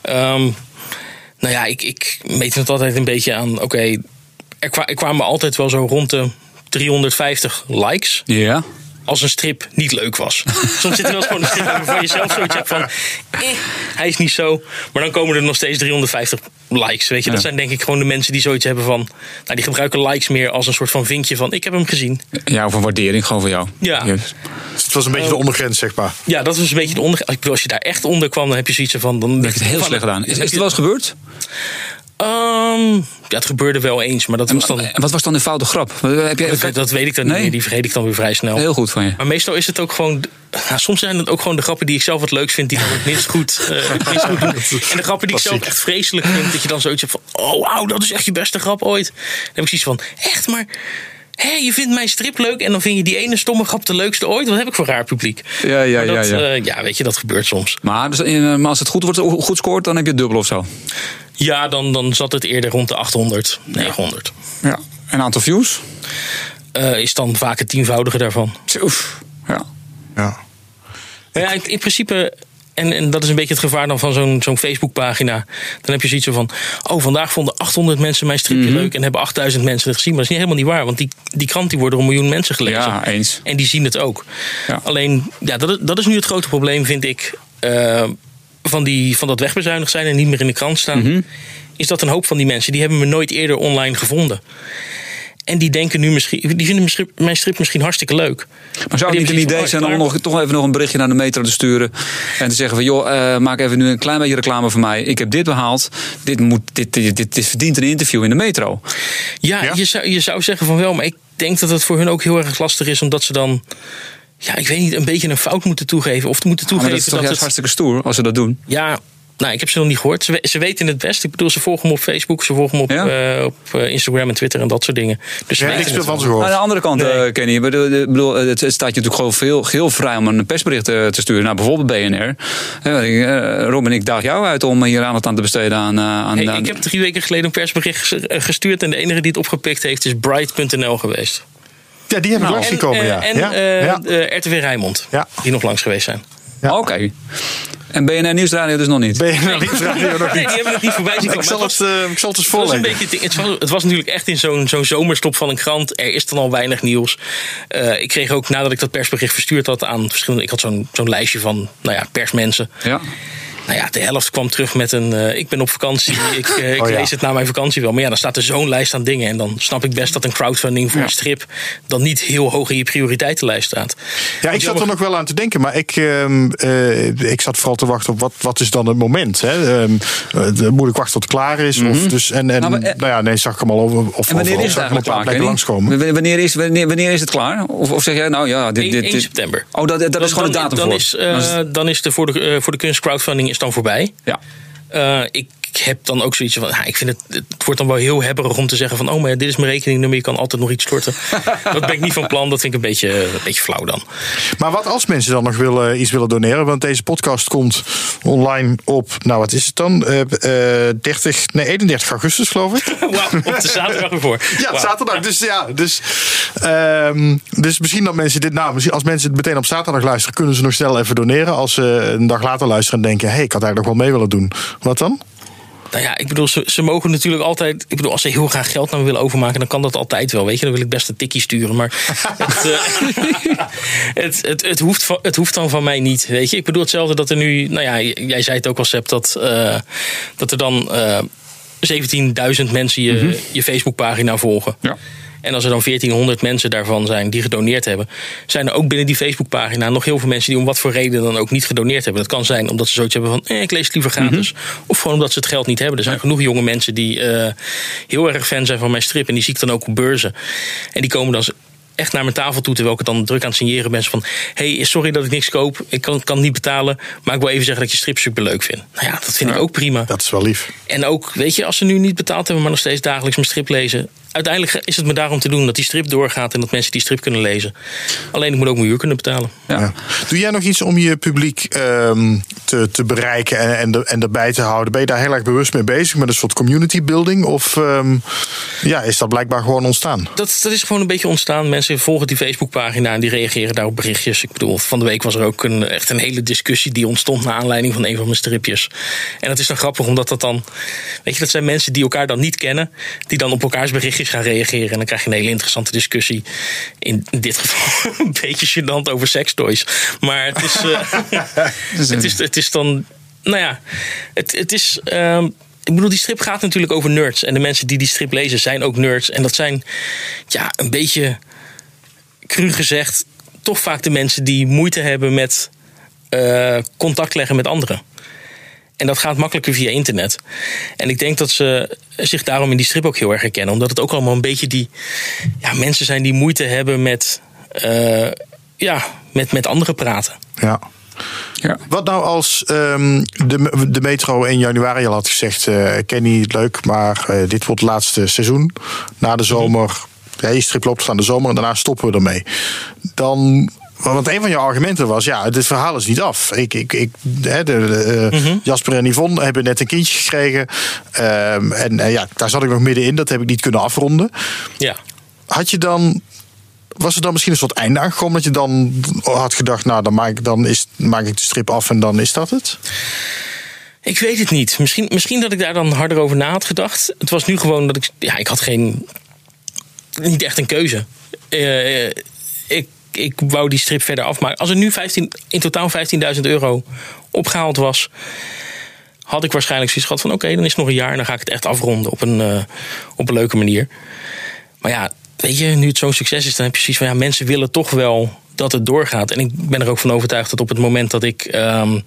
Um, nou ja, ik, ik meet het altijd een beetje aan, oké, okay, er, kwa, er kwamen altijd wel zo rond de 350 likes. Ja. Als een strip niet leuk was. [laughs] Soms zit er wel eens gewoon een strip waarvan je zelf zoiets hebt van. Eh, hij is niet zo. Maar dan komen er nog steeds 350 likes. Weet je, ja. dat zijn denk ik gewoon de mensen die zoiets hebben van. Nou, die gebruiken likes meer als een soort van vinkje van. Ik heb hem gezien. Ja, of een waardering gewoon voor jou. Ja. Dus het was een beetje de ondergrens, zeg maar. Ja, dat was een beetje de ondergrens. Als je daar echt onder kwam, dan heb je zoiets van. Dan heb je het heel slecht gedaan. Is, is het wel eens gebeurd? Um, ja, het gebeurde wel eens, maar dat was dan. En wat was dan de foute grap? Heb je, dat, dat weet ik dan nee? niet meer. Die vergeet ik dan weer vrij snel. Heel goed van je. Maar meestal is het ook gewoon. Nou, soms zijn het ook gewoon de grappen die ik zelf wat leuk vind, die dan ook niet goed, [laughs] uh, doen. En de grappen die ik zelf echt vreselijk vind, dat je dan zoiets hebt van: oh wauw, dat is echt je beste grap ooit. Dan heb ik zoiets van: echt, maar. Hé, je vindt mijn strip leuk en dan vind je die ene stomme grap de leukste ooit. Wat heb ik voor raar publiek? Ja, ja, dat, ja. Ja. Uh, ja, weet je, dat gebeurt soms. Maar, dus, maar als het goed, wordt, goed scoort, dan heb je het dubbel of zo? Ja, dan, dan zat het eerder rond de 800, 900. Ja. En aantal views? Uh, is dan vaak het tienvoudige daarvan. Oef. Ja. Ja. Ja, in, in principe en, en, dat is een beetje het gevaar dan van zo'n zo'n Facebookpagina. Dan heb je zoiets van: oh, vandaag vonden 800 mensen mijn stripje mm -hmm. leuk en hebben 8000 mensen het gezien. Maar dat is niet helemaal niet waar, want die, die krant die wordt door een miljoen mensen gelezen. Ja, eens. En die zien het ook. Ja. Alleen, ja, dat, dat is nu het grote probleem, vind ik. Uh, van, die, van dat wegbezuinigd zijn en niet meer in de krant staan. Mm -hmm. Is dat een hoop van die mensen die hebben me nooit eerder online gevonden. En die denken nu misschien, die vinden mijn strip, mijn strip misschien hartstikke leuk. Maar zou het niet een idee zijn om nog, toch even nog een berichtje naar de metro te sturen. En te zeggen van joh, uh, maak even nu een klein beetje reclame voor mij. Ik heb dit behaald. Dit, moet, dit, dit, dit, dit verdient een interview in de metro. Ja, ja, Je, zou, je zou zeggen van wel, maar ik denk dat het voor hun ook heel erg lastig is. Omdat ze dan ja, ik weet niet, een beetje een fout moeten toegeven. Of moeten toegeven ja, dat is toch dat juist het... hartstikke stoer als ze dat doen. Ja, nou, ik heb ze nog niet gehoord. Ze, ze weten het best. Ik bedoel, ze volgen hem op Facebook, ze volgen hem op, ja? uh, op Instagram en Twitter en dat soort dingen. Dus ja, niks van ze gehoord. Aan de andere kant, nee. uh, Kenny, ik bedoel, het staat je natuurlijk gewoon veel, heel vrij om een persbericht uh, te sturen naar bijvoorbeeld BNR. Rob en ik daag jou uit om hier aandacht aan te besteden aan. aan, hey, aan... Ik heb drie weken geleden een persbericht gestuurd en de enige die het opgepikt heeft is Bright.nl geweest. Ja, die hebben nou, langs gekomen, ja. En ja? ja. RTV Rijnmond, ja. die nog langs geweest zijn. Ja. Oké. Okay. En BNR Nieuwsradio dus nog niet? BNR Nieuwsradio nog [laughs] niet. Nee, die hebben het niet voorbij zien ik, zal het, uh, ik zal het eens. Het was, een beetje, het, was, het was natuurlijk echt in zo'n zo'n zomerstop van een krant. Er is dan al weinig nieuws. Uh, ik kreeg ook nadat ik dat persbericht verstuurd had aan verschillende... Ik had zo'n zo'n lijstje van nou ja, persmensen. Ja. Nou ja, de helft kwam terug met een. Uh, ik ben op vakantie. [laughs] Ik, uh, ik oh, ja. lees het na mijn vakantie wel. Maar ja, dan staat er zo'n lijst aan dingen. En dan snap ik best dat een crowdfunding voor ja. een strip. dan niet heel hoog in je prioriteitenlijst staat. Ja, ik zat er nog wel aan te denken. Maar ik, uh, ik zat vooral te wachten op wat, wat is dan het moment. Hè? Um, moet ik wachten tot het klaar is? Mm -hmm. of dus, en, en, nou, maar, nou ja, nee, zag ik hem al over. Of en wanneer overal, is het eigenlijk klaar? Langskomen. Wanneer is, wanneer, wanneer is het klaar? Of, of zeg jij nou ja, dit, 1, dit, 1 september. Oh, dat, dat, dat is gewoon dan, de datum dan voor. Is, uh, dan is de voor de, uh, voor de kunst crowdfunding is dan voorbij. Ja. Uh, ik heb dan ook zoiets van, ja, ik vind het, het wordt dan wel heel hebberig om te zeggen van, oh maar dit is mijn rekeningnummer, je kan altijd nog iets storten. [laughs] dat ben ik niet van plan, dat vind ik een beetje, een beetje flauw dan. Maar wat als mensen dan nog willen, iets willen doneren? Want deze podcast komt online op, nou wat is het dan? Uh, uh, 30, nee 31 augustus geloof ik. [laughs] Wauw, op de zaterdag ervoor. [laughs] Ja, zaterdag. Dus ja, dus, uh, dus misschien dat mensen dit, nou misschien als mensen het meteen op zaterdag luisteren, kunnen ze nog snel even doneren. Als ze een dag later luisteren en denken, hé, hey, ik had eigenlijk nog wel mee willen doen. Wat dan? Nou ja, ik bedoel, ze, ze mogen natuurlijk altijd. Ik bedoel, als ze heel graag geld naar me willen overmaken, dan kan dat altijd wel. Weet je, dan wil ik best een tikkie sturen. Maar [laughs] het, uh, [laughs] het, het, het, hoeft van, het hoeft dan van mij niet. Weet je, ik bedoel hetzelfde dat er nu. Nou ja, jij zei het ook al, Seb, dat, uh, dat er dan. Uh, 17.000 mensen je, mm-hmm. je Facebookpagina volgen. Ja. En als er dan 1400 mensen daarvan zijn die gedoneerd hebben, zijn er ook binnen die Facebookpagina nog heel veel mensen die om wat voor reden dan ook niet gedoneerd hebben. Dat kan zijn omdat ze zoiets hebben van eh, ik lees het liever gratis. Mm-hmm. Of gewoon omdat ze het geld niet hebben. Er zijn ja. genoeg jonge mensen die uh, heel erg fan zijn van mijn strip. En die zie ik dan ook op beurzen. En die komen dan echt naar mijn tafel toe terwijl ik het dan druk aan het signeren ben. Van hey, sorry dat ik niks koop. Ik kan, kan niet betalen. Maar ik wil even zeggen dat je strip super leuk vindt. Nou ja, dat vind ja, ik ook prima. Dat is wel lief. En ook, weet je, als ze nu niet betaald hebben, maar nog steeds dagelijks mijn strip lezen uiteindelijk is het me daarom te doen dat die strip doorgaat en dat mensen die strip kunnen lezen. Alleen ik moet ook mijn huur kunnen betalen. Ja. Doe jij nog iets om je publiek um, te, te bereiken en, en, de, en erbij te houden? Ben je daar heel erg bewust mee bezig met een soort community building? Of um, ja, is dat blijkbaar gewoon ontstaan? Dat, dat is gewoon een beetje ontstaan. Mensen volgen die Facebookpagina en die reageren daar op berichtjes. Ik bedoel, van de week was er ook een, echt een hele discussie die ontstond naar aanleiding van een van mijn stripjes. En dat is dan grappig omdat dat dan, weet je, dat zijn mensen die elkaar dan niet kennen, die dan op elkaars berichtjes gaan reageren. En dan krijg je een hele interessante discussie. In dit geval [laughs] een beetje gênant over sextoys. Maar het is, [laughs] uh, het, is, het is dan. Nou ja, het, het is. Uh, ik bedoel, die strip gaat natuurlijk over nerds. En de mensen die die strip lezen zijn ook nerds. En dat zijn, ja, een beetje cru gezegd, toch vaak de mensen die moeite hebben met uh, contact leggen met anderen. En dat gaat makkelijker via internet. En ik denk dat ze zich daarom in die strip ook heel erg herkennen. Omdat het ook allemaal een beetje die ja, mensen zijn die moeite hebben met, uh, ja, met, met anderen praten. Ja. Ja. Wat nou als um, de, de metro in januari al had gezegd: uh, Kenny, leuk, maar uh, dit wordt het laatste seizoen. Na de zomer. Ja, je strip loopt aan de zomer en daarna stoppen we ermee. Dan want een van jouw argumenten was, ja, dit verhaal is niet af. Ik, ik, ik, de, de, uh, mm-hmm. Jasper en Yvonne hebben net een kindje gekregen. Um, en uh, ja, daar zat ik nog middenin. Dat heb ik niet kunnen afronden. Ja. Had je dan... Was er dan misschien een soort einde aangekomen? Dat je dan had gedacht, nou, dan maak ik, dan is, maak ik de strip af en dan is dat het? Ik weet het niet. Misschien, misschien dat ik daar dan harder over na had gedacht. Het was nu gewoon dat ik... Ja, ik had geen... Niet echt een keuze. Uh, ik ik wou die strip verder afmaken. Als er nu 15, in totaal 15.000 euro opgehaald was, had ik waarschijnlijk zoiets gehad van: oké, dan is het nog een jaar en dan ga ik het echt afronden op een, uh, op een leuke manier. Maar ja, weet je, nu het zo'n succes is, dan heb je zoiets van: ja, mensen willen toch wel dat het doorgaat. En ik ben er ook van overtuigd dat op het moment dat ik. Um,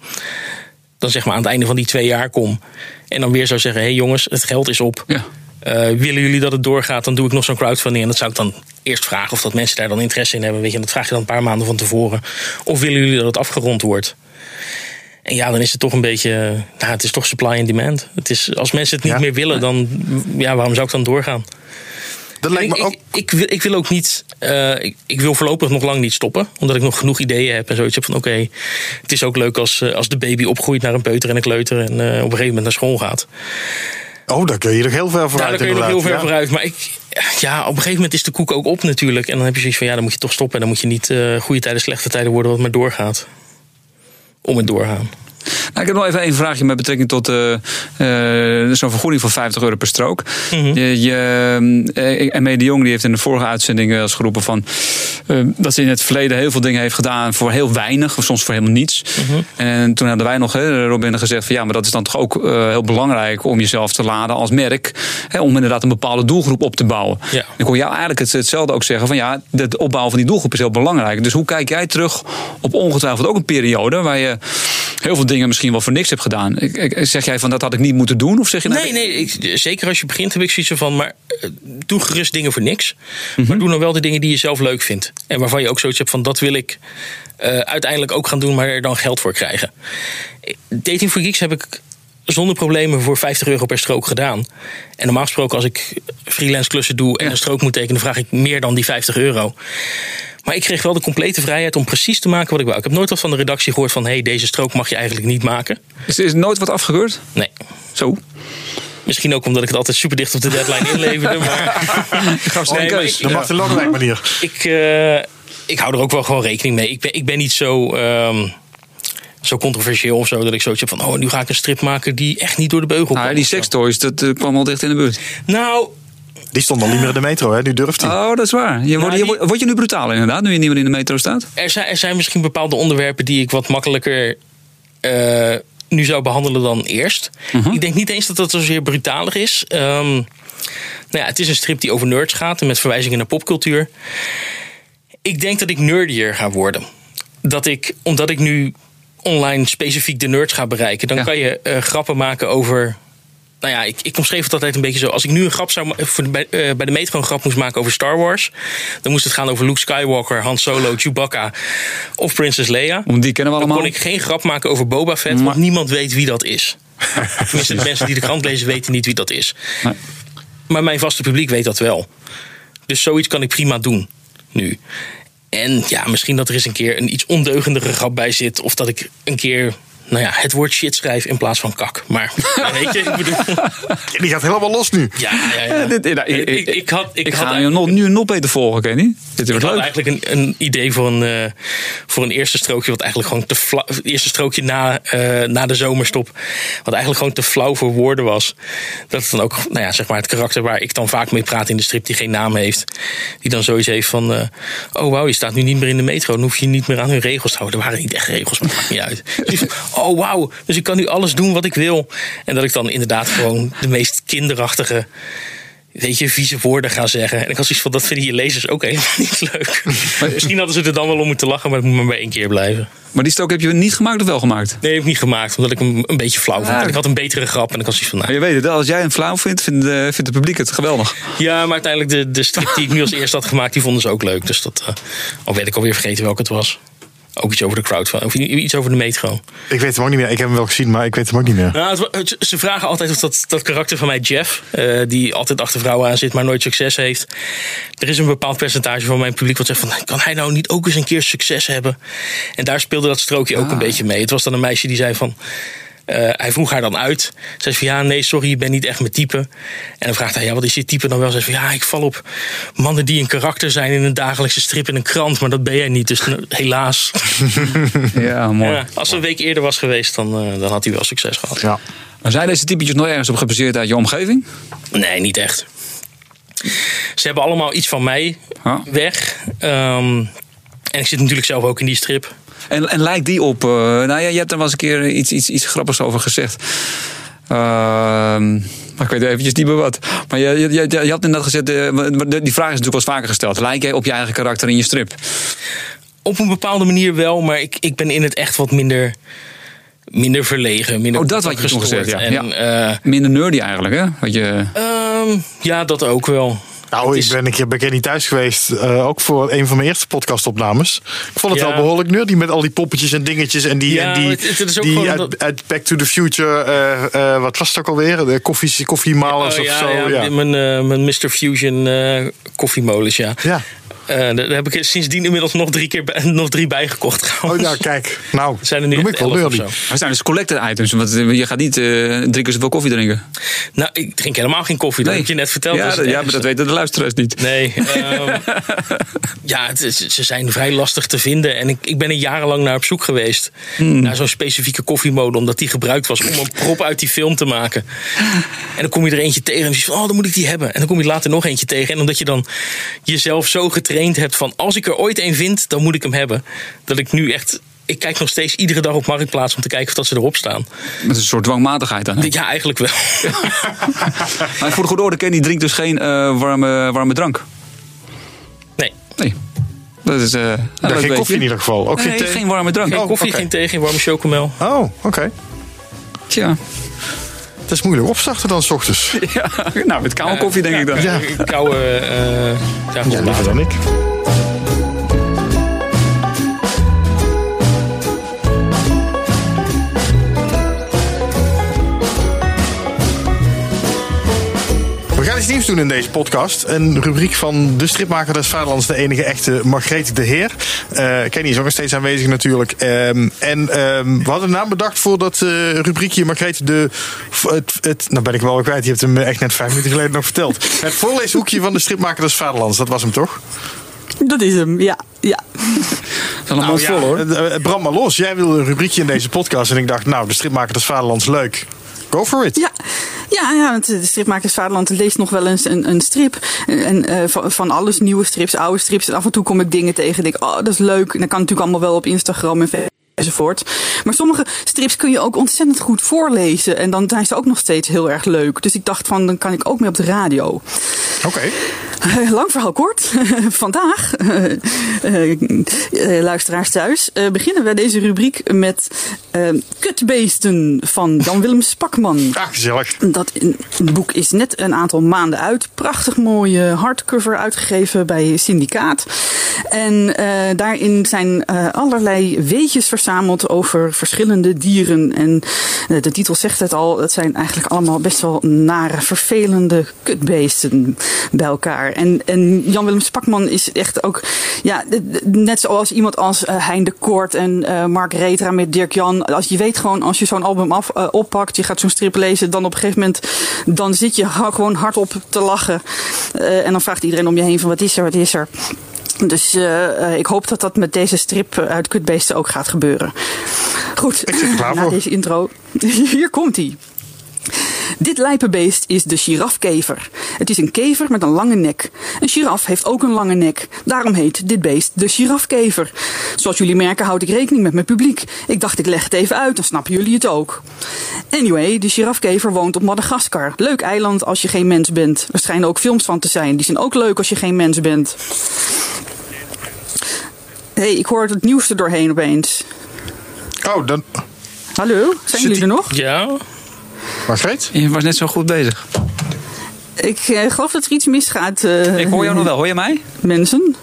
dan zeg maar aan het einde van die twee jaar kom. En dan weer zou zeggen: hé hey jongens, het geld is op. Ja. Uh, willen jullie dat het doorgaat, dan doe ik nog zo'n crowdfunding. En dat zou ik dan eerst vragen of dat mensen daar dan interesse in hebben. Weet je, en dat vraag je dan een paar maanden van tevoren. Of willen jullie dat het afgerond wordt? En ja, dan is het toch een beetje. Nou, het is toch supply and demand. Het is, als mensen het niet ja. meer willen, dan. Ja, waarom zou ik dan doorgaan? Dat lijkt me ik, ook... ik, ik, wil, ik wil ook niet. Uh, ik, ik, wil voorlopig nog lang niet stoppen. Omdat ik nog genoeg ideeën heb en zoiets heb van: oké, okay, het is ook leuk als, als de baby opgroeit naar een peuter en een kleuter. en uh, op een gegeven moment naar school gaat. Oh, daar kun je nog heel ver vooruit. Ja, daar kun je nog heel ver ja. vooruit. Maar ik, ja, op een gegeven moment is de koek ook op natuurlijk. En dan heb je zoiets van, ja, dan moet je toch stoppen. En dan moet je niet uh, goede tijden, slechte tijden worden, wat maar doorgaat. Om het doorgaan. Nou, ik heb nog even een vraagje met betrekking tot uh, uh, zo'n vergoeding van 50 euro per strook. Mm-hmm. Je, je, uh, en de Jong die heeft in de vorige uitzending als geroepen van dat ze in het verleden heel veel dingen heeft gedaan voor heel weinig, of soms voor helemaal niets. Mm-hmm. En toen hadden wij nog, hè, Robin, gezegd van ja, maar dat is dan toch ook heel belangrijk om jezelf te laden als merk, hè, om inderdaad een bepaalde doelgroep op te bouwen. Ja. Ik hoor jou eigenlijk het, hetzelfde ook zeggen van ja, het opbouwen van die doelgroep is heel belangrijk. Dus hoe kijk jij terug op ongetwijfeld ook een periode waar je heel veel dingen misschien wel voor niks hebt gedaan. Zeg jij van dat had ik niet moeten doen? Of zeg je nee, nee, ik, zeker als je begint heb ik zoiets van, maar uh, doe gerust dingen voor niks. Mm-hmm. Maar doe dan wel de dingen die je zelf leuk vindt. En waarvan je ook zoiets hebt van dat wil ik uh, uiteindelijk ook gaan doen, maar er dan geld voor krijgen. Dating for Geeks heb ik zonder problemen voor 50 euro per strook gedaan. En normaal gesproken, als ik freelance klussen doe en een strook moet tekenen, vraag ik meer dan die 50 euro. Maar ik kreeg wel de complete vrijheid om precies te maken wat ik wou. Ik heb nooit wat van de redactie gehoord van: hé, hey, deze strook mag je eigenlijk niet maken. Is, is nooit wat afgekeurd? Nee. Zo. Misschien ook omdat ik het altijd super dicht op de deadline inleverde. Maar, [laughs] Gaf ze Nee, keus. ik- De Martin Lodewijk manier. ik, eh, ik hou er ook wel gewoon rekening mee. Ik ben, ik ben niet zo, ehm, zo controversieel of zo dat ik zoiets heb van: oh, nu ga ik een strip maken die echt niet door de beugel Nou, kan. die of zo. sextoys, dat eh, kwam al dicht in de buurt. Nou, Die stond al niet meer in de metro, hè? Nu durft hij. Oh, dat is waar. Je, wordt, je, die- word je nu brutaal inderdaad, nu je niet meer in de metro staat? er zijn, er zijn misschien bepaalde onderwerpen die ik wat makkelijker eh, nu zou behandelen dan eerst. Ik denk niet eens dat dat zozeer brutalig is. Ehm, nou ja, het is een strip die over nerds gaat en met verwijzingen naar popcultuur. Ik denk dat ik nerdier ga worden. Dat ik, omdat ik nu online specifiek de nerds ga bereiken, dan Ja. kan je eh, grappen maken over. Nou ja, ik, ik omschreef het altijd een beetje zo. Als ik nu een grap zou ma- voor bij, eh, bij de metro een grap moest maken over Star Wars, dan moest het gaan over Luke Skywalker, Han Solo, Chewbacca of Princess Leia. Want die kennen we Dan allemaal. kon ik geen grap maken over Boba Fett, want niemand weet wie dat is. [laughs] Tenminste, de mensen die de krant lezen weten niet wie dat is. Nee. Maar mijn vaste publiek weet dat wel. Dus zoiets kan ik prima doen nu. En ja, misschien dat er eens een keer een iets ondeugendere grap bij zit. Of dat ik een keer, nou ja, het woord shit schrijf in plaats van kak. Maar [laughs] weet je, ik bedoel... Die gaat helemaal los nu. Ja, ja, ja. Dit- ik, ik, ik had, ik, Ik had ga je nog, nu nog beter volgen, Kenny. Dit ik wordt had leuk. eigenlijk een, een idee voor een, eh, voor een eerste strookje. Wat eigenlijk gewoon te flauw. Het eerste strookje na, eh, na de zomerstop. Wat eigenlijk gewoon te flauw voor woorden was. Dat het dan ook, nou ja, zeg maar het karakter waar ik dan vaak mee praat in de strip. die geen naam heeft. Die dan zoiets heeft van. eh, oh wauw, je staat nu niet meer in de metro. Dan hoef je niet meer aan hun regels te houden. Er waren niet echt regels, maar maakt niet uit. Dus [laughs] oh wauw, dus ik kan nu alles doen wat ik wil. En dat ik dan inderdaad gewoon de meest kinderachtige weet je, vieze woorden gaan zeggen. En ik had zoiets van, dat vinden je lezers ook helemaal niet leuk. Misschien hadden ze er dan wel om moeten lachen, maar het moet maar bij één keer blijven. Maar die strook heb je niet gemaakt of wel gemaakt? Nee, heb ik niet gemaakt, omdat ik hem een beetje flauw vond. Ik had een betere grap en ik had zoiets van, nou, Maar je weet het, als jij een flauw vindt, vindt, vindt het publiek het geweldig. ja, maar uiteindelijk de, de strip die ik nu als eerste had gemaakt, die vonden ze ook leuk. Dus dat, eh, al weet ik alweer vergeten welke het was. Ook iets over de crowdfunding, of iets over de metro. Ik weet hem ook niet meer. Ik heb hem wel gezien, maar ik weet hem ook niet meer. Nou, het ze vragen altijd of dat, dat karakter van mij, Jeff, eh, die altijd achter vrouwen aan zit, maar nooit succes heeft. Er is een bepaald percentage van mijn publiek wat zegt van, kan hij nou niet ook eens een keer succes hebben? En daar speelde dat strookje ook een beetje mee. Het was dan een meisje die zei van, eh, hij vroeg haar dan uit. Zij zei van, ja, nee, sorry, je bent niet echt mijn type. En dan vraagt hij, ja, wat is je type dan wel? Zij zei van, ja, ik val op mannen die een karakter zijn in een dagelijkse strip in een krant, maar dat ben jij niet. Dus nou, helaas. [laughs] Ja, mooi. Ja, als ze een week eerder was geweest, dan, eh, dan had hij wel succes gehad. Ja. Maar zijn deze typetjes nog ergens op gebaseerd uit je omgeving? Nee, niet echt. Ze hebben allemaal iets van mij weg. Ehm, en ik zit natuurlijk zelf ook in die strip. En, en lijkt die op. eh, nou ja, je hebt er wel eens een keer iets, iets, iets grappigs over gezegd. Ehm, maar ik weet eventjes niet meer wat. Maar je, je, je, je had net gezegd, eh, die vraag is natuurlijk wel eens vaker gesteld. Lijk jij op je eigen karakter in je strip? Op een bepaalde manier wel, maar ik, ik ben in het echt wat minder, minder verlegen. Minder Oh, dat had je toen gezegd, ja. En, eh, Minder nerdy eigenlijk, hè? Wat je, ehm, ja, dat ook wel. Nou, ik ben een keer bij Kenny thuis geweest. eh, ook voor een van mijn eerste podcastopnames. Ik vond het Ja. wel behoorlijk nerdy met al die poppetjes en dingetjes. En die, Ja, en die, het- die gewoon uit, Back to the Future. eh, eh, wat was het ook alweer? De koffie, koffiemalers Oh, of ja, zo. ja, Ja. Mijn, mijn Mr. Fusion koffiemolens, ja. ja. Eh, daar heb ik sindsdien inmiddels nog drie, keer bij- [laughs] nog drie bijgekocht. Oh, trouwens. nou, kijk. Nou, zijn er nu ik wel maar zijn dus collector items. Want eh, je gaat niet eh drie keer zoveel koffie drinken. Nou, ik drink helemaal geen koffie. Dat heb je net verteld. Ja, ja maar dat weten de luisteraars niet. Nee. [laughs] ehm, ja, het is- ze zijn vrij lastig te vinden. En ik, ik ben er jarenlang naar op zoek geweest. Hmm. Naar zo'n specifieke koffiemode. Omdat die gebruikt was om een prop uit die film te maken. En dan kom je er eentje tegen. En je van, oh, dan moet ik die hebben. En dan kom je later nog eentje tegen. En omdat je dan jezelf zo getraind hebt van... als ik er ooit een vind, dan moet ik hem hebben. Dat ik nu echt... Ik kijk nog steeds iedere dag op Marktplaats om te kijken of dat ze erop staan. Met een soort dwangmatigheid dan. hè? Ja, eigenlijk wel. [laughs] Maar voor de goede orde, Kenny drinkt dus geen eh, warme, warme drank. Nee. Nee. Dat is... eh nou, geen koffie in ieder geval. Ook Nee, geen thee? geen warme drank. Geen Oh, koffie, oké. geen thee, geen warme chocomel. Oh, oké. Tja. Het is moeilijk opstarten dan s ochtends. [laughs] Ja, nou, met koude koffie denk ik dan. Ja. Koude... eh ja, liever dan ik. Gaan iets nieuws doen in deze podcast. Een rubriek van de stripmaker des Vaderlands, de enige echte Margreet de Heer. Uh, Kenny is ook nog steeds aanwezig natuurlijk. Um, en um, we hadden een naam bedacht voor dat uh, rubriekje Margreet de... Het, het, nou ben ik wel kwijt, je hebt hem echt net vijf minuten geleden nog verteld. Het voorleeshoekje van de stripmaker des Vaderlands, dat was hem toch? Dat is hem, ja. ja. Een nou, ja, vol hoor. Bram maar los, jij wilde een rubriekje in deze podcast. En ik dacht, nou, de stripmaker des Vaderlands, leuk. Go for it. Ja, ja, ja want de stripmakers Vaderland leest nog wel eens een, een strip. En, uh, van, alles, nieuwe strips, oude strips. En af en toe kom ik dingen tegen en denk, oh, dat is leuk. En dat kan natuurlijk allemaal wel op Instagram en enzovoort. Maar sommige strips kun je ook ontzettend goed voorlezen. En dan zijn ze ook nog steeds heel erg leuk. Dus ik dacht van, dan kan ik ook mee op de radio. Oké. Okay. Uh, lang verhaal kort. [laughs] Vandaag, uh, uh, luisteraars thuis, beginnen we deze rubriek met Kutbeesten van Jan-Willem [laughs] Spakman. Ah, gezellig. Dat boek is net een aantal maanden uit. Prachtig mooie hardcover uitgegeven bij Syndicaat. En daarin zijn allerlei weetjes verzameld over verschillende dieren. En de titel zegt het al, het zijn eigenlijk allemaal best wel nare, vervelende kutbeesten bij elkaar. En, Jan-Willem Spakman is echt ook, ja, net zoals iemand als uh, Hein de Koort en uh, Mark Retra met Dirk Jan. Als je weet gewoon, als je zo'n album af, oppakt, je gaat zo'n strip lezen, dan op een gegeven moment, dan zit je gewoon hardop te lachen. en dan vraagt iedereen om je heen van wat is er, wat is er. Dus uh, ik hoop dat dat met deze strip uit Kutbeesten ook gaat gebeuren. Goed, na deze intro. [laughs] Hier komt hij. Dit lijpenbeest is de girafkever. Het is een kever met een lange nek. Een giraf heeft ook een lange nek. Daarom heet dit beest de girafkever. Zoals jullie merken houd ik rekening met mijn publiek. Ik dacht ik leg het even uit, dan snappen jullie het ook. Anyway, de girafkever woont op Madagaskar. Leuk eiland als je geen mens bent. Er schijnen ook films van te zijn. Die zijn ook leuk als je geen mens bent. Hé, hey, ik hoor het nieuwste doorheen opeens. Oh, dan... Hallo, zijn jullie er nog? Ja. Margreet? Je was net zo goed bezig. Ik uh, geloof dat er iets misgaat. Uh, ik hoor jou nog wel. Hoor je mij? Mensen.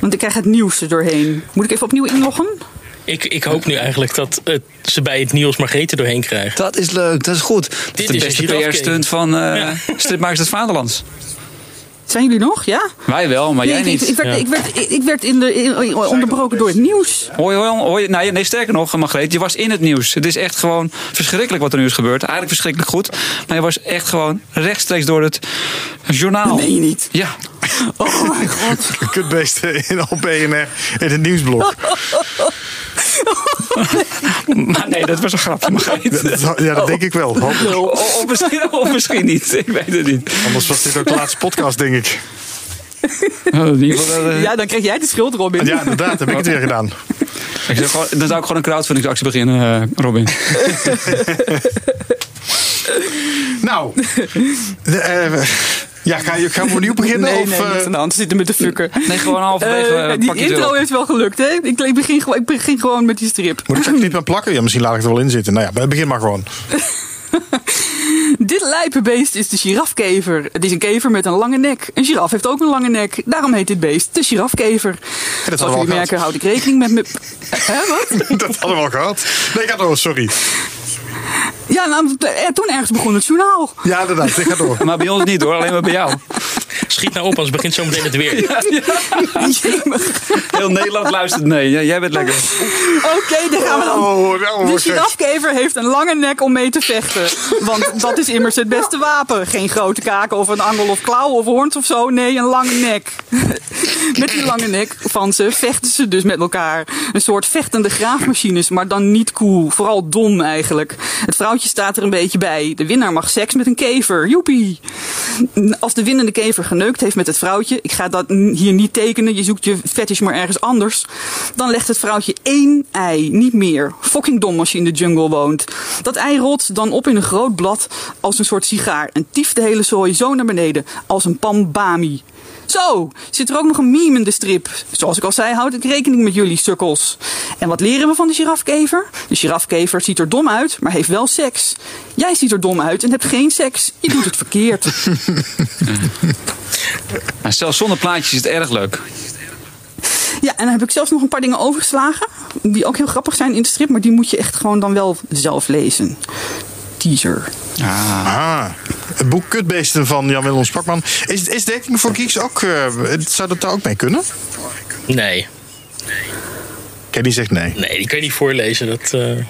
Want ik krijg het nieuws er doorheen. Moet ik even opnieuw inloggen? Ik, ik hoop nu eigenlijk dat het, ze bij het nieuws Margrethe doorheen krijgen. Dat is leuk, dat is goed. Dit is de beste PR-stunt van uh, ja. Stripmakers het Vaderlands. Zijn jullie nog? Ja? Wij wel, maar nee, jij ik, niet. Ik, ik, werd, ik, werd, ik werd in de, in, onderbroken door het nieuws. Hoi, hoi, hoi. Nee, nee, sterker nog, Margreet, je was in het nieuws. Het is echt gewoon verschrikkelijk wat er nu is gebeurd. Eigenlijk verschrikkelijk goed. Maar je was echt gewoon rechtstreeks door het journaal. Nee, je niet. Ja. Oh mijn god. [laughs] Kutbeesten in op BNR in het nieuwsblok. [laughs] maar [laughs] nee, dat was een grapje, Margreet. Ja, dat denk ik wel. Of, of, misschien, of misschien niet. Ik weet het niet. Anders was dit ook de laatste podcast, denk ik. Ja, dan krijg jij de schuld, Robin. Ja, inderdaad. Heb ik het weer gedaan. Ik gewoon, dan zou ik gewoon een crowdfundingsactie beginnen, uh, Robin. [laughs] nou, uh, ja, ga je, gaan we opnieuw beginnen? Nee, of, nee, niet aan de hand. Zitten met de fucker. Nee, gewoon halverwege. Uh, die intro heeft wel gelukt, hè? Ik, ik, begin, gewoon, ik begin gewoon met die strip. Moet ik zo'n knip aan plakken? Ja, misschien laat ik er wel in zitten. Nou ja, begin maar gewoon. [laughs] Dit lijpenbeest is de girafkever. Het is een kever met een lange nek. Een giraf heeft ook een lange nek. Daarom heet dit beest de girafkever. Ja, Zoals jullie merken houd ik rekening met me... [laughs] Hè, wat? dat hadden we al gehad. Nee, ga door, sorry. Ja, nou, toen ergens begon het journaal. Ja, inderdaad. Ik ga door. maar bij ons niet hoor, alleen maar bij jou. Schiet nou op, anders begint zo meteen het weer. [laughs] Ja, ja. Heel Nederland luistert mee. Ja, jij bent lekker. Oké, okay, dan gaan we dan. Oh, nou, de girafkever heeft een lange nek om mee te vechten. Want dat is immers het beste wapen. Geen grote kaken of een angel of klauw of hoorns of zo. Nee, een lange nek. Met die lange nek van ze vechten ze dus met elkaar. Een soort vechtende graafmachines, maar dan niet cool. Vooral dom eigenlijk. Het vrouwtje staat er een beetje bij. De winnaar mag seks met een kever. Joepie. Als de winnende kever geneukt heeft met het vrouwtje. Ik ga dat hier niet tekenen. Je zoekt je fetish maar ergens anders. Dan legt het vrouwtje één ei, niet meer. Fucking dom als je in de jungle woont. Dat ei rolt dan op in een groot blad als een soort sigaar. En tieft de hele zooi zo naar beneden. Als een pambami. Zo, zit er ook nog een meme in de strip. Zoals ik al zei, houd ik rekening met jullie sukkels. En wat leren we van de girafkever? De girafkever ziet er dom uit, maar heeft wel seks. Jij ziet er dom uit en hebt geen seks. Je doet het [laughs] verkeerd. Maar zelfs zonder plaatjes is het erg leuk. Ja, en dan heb ik zelfs nog een paar dingen overgeslagen. Die ook heel grappig zijn in de strip, maar die moet je echt gewoon dan wel zelf lezen. Teaser. Ah. Het boek Kutbeesten van Jan-Willem Spakman. Is, is Dating for Geeks ook... Uh, zou dat daar ook mee kunnen? Nee. Kenny zegt nee. Nee, die kan je niet voorlezen. Dat, uh...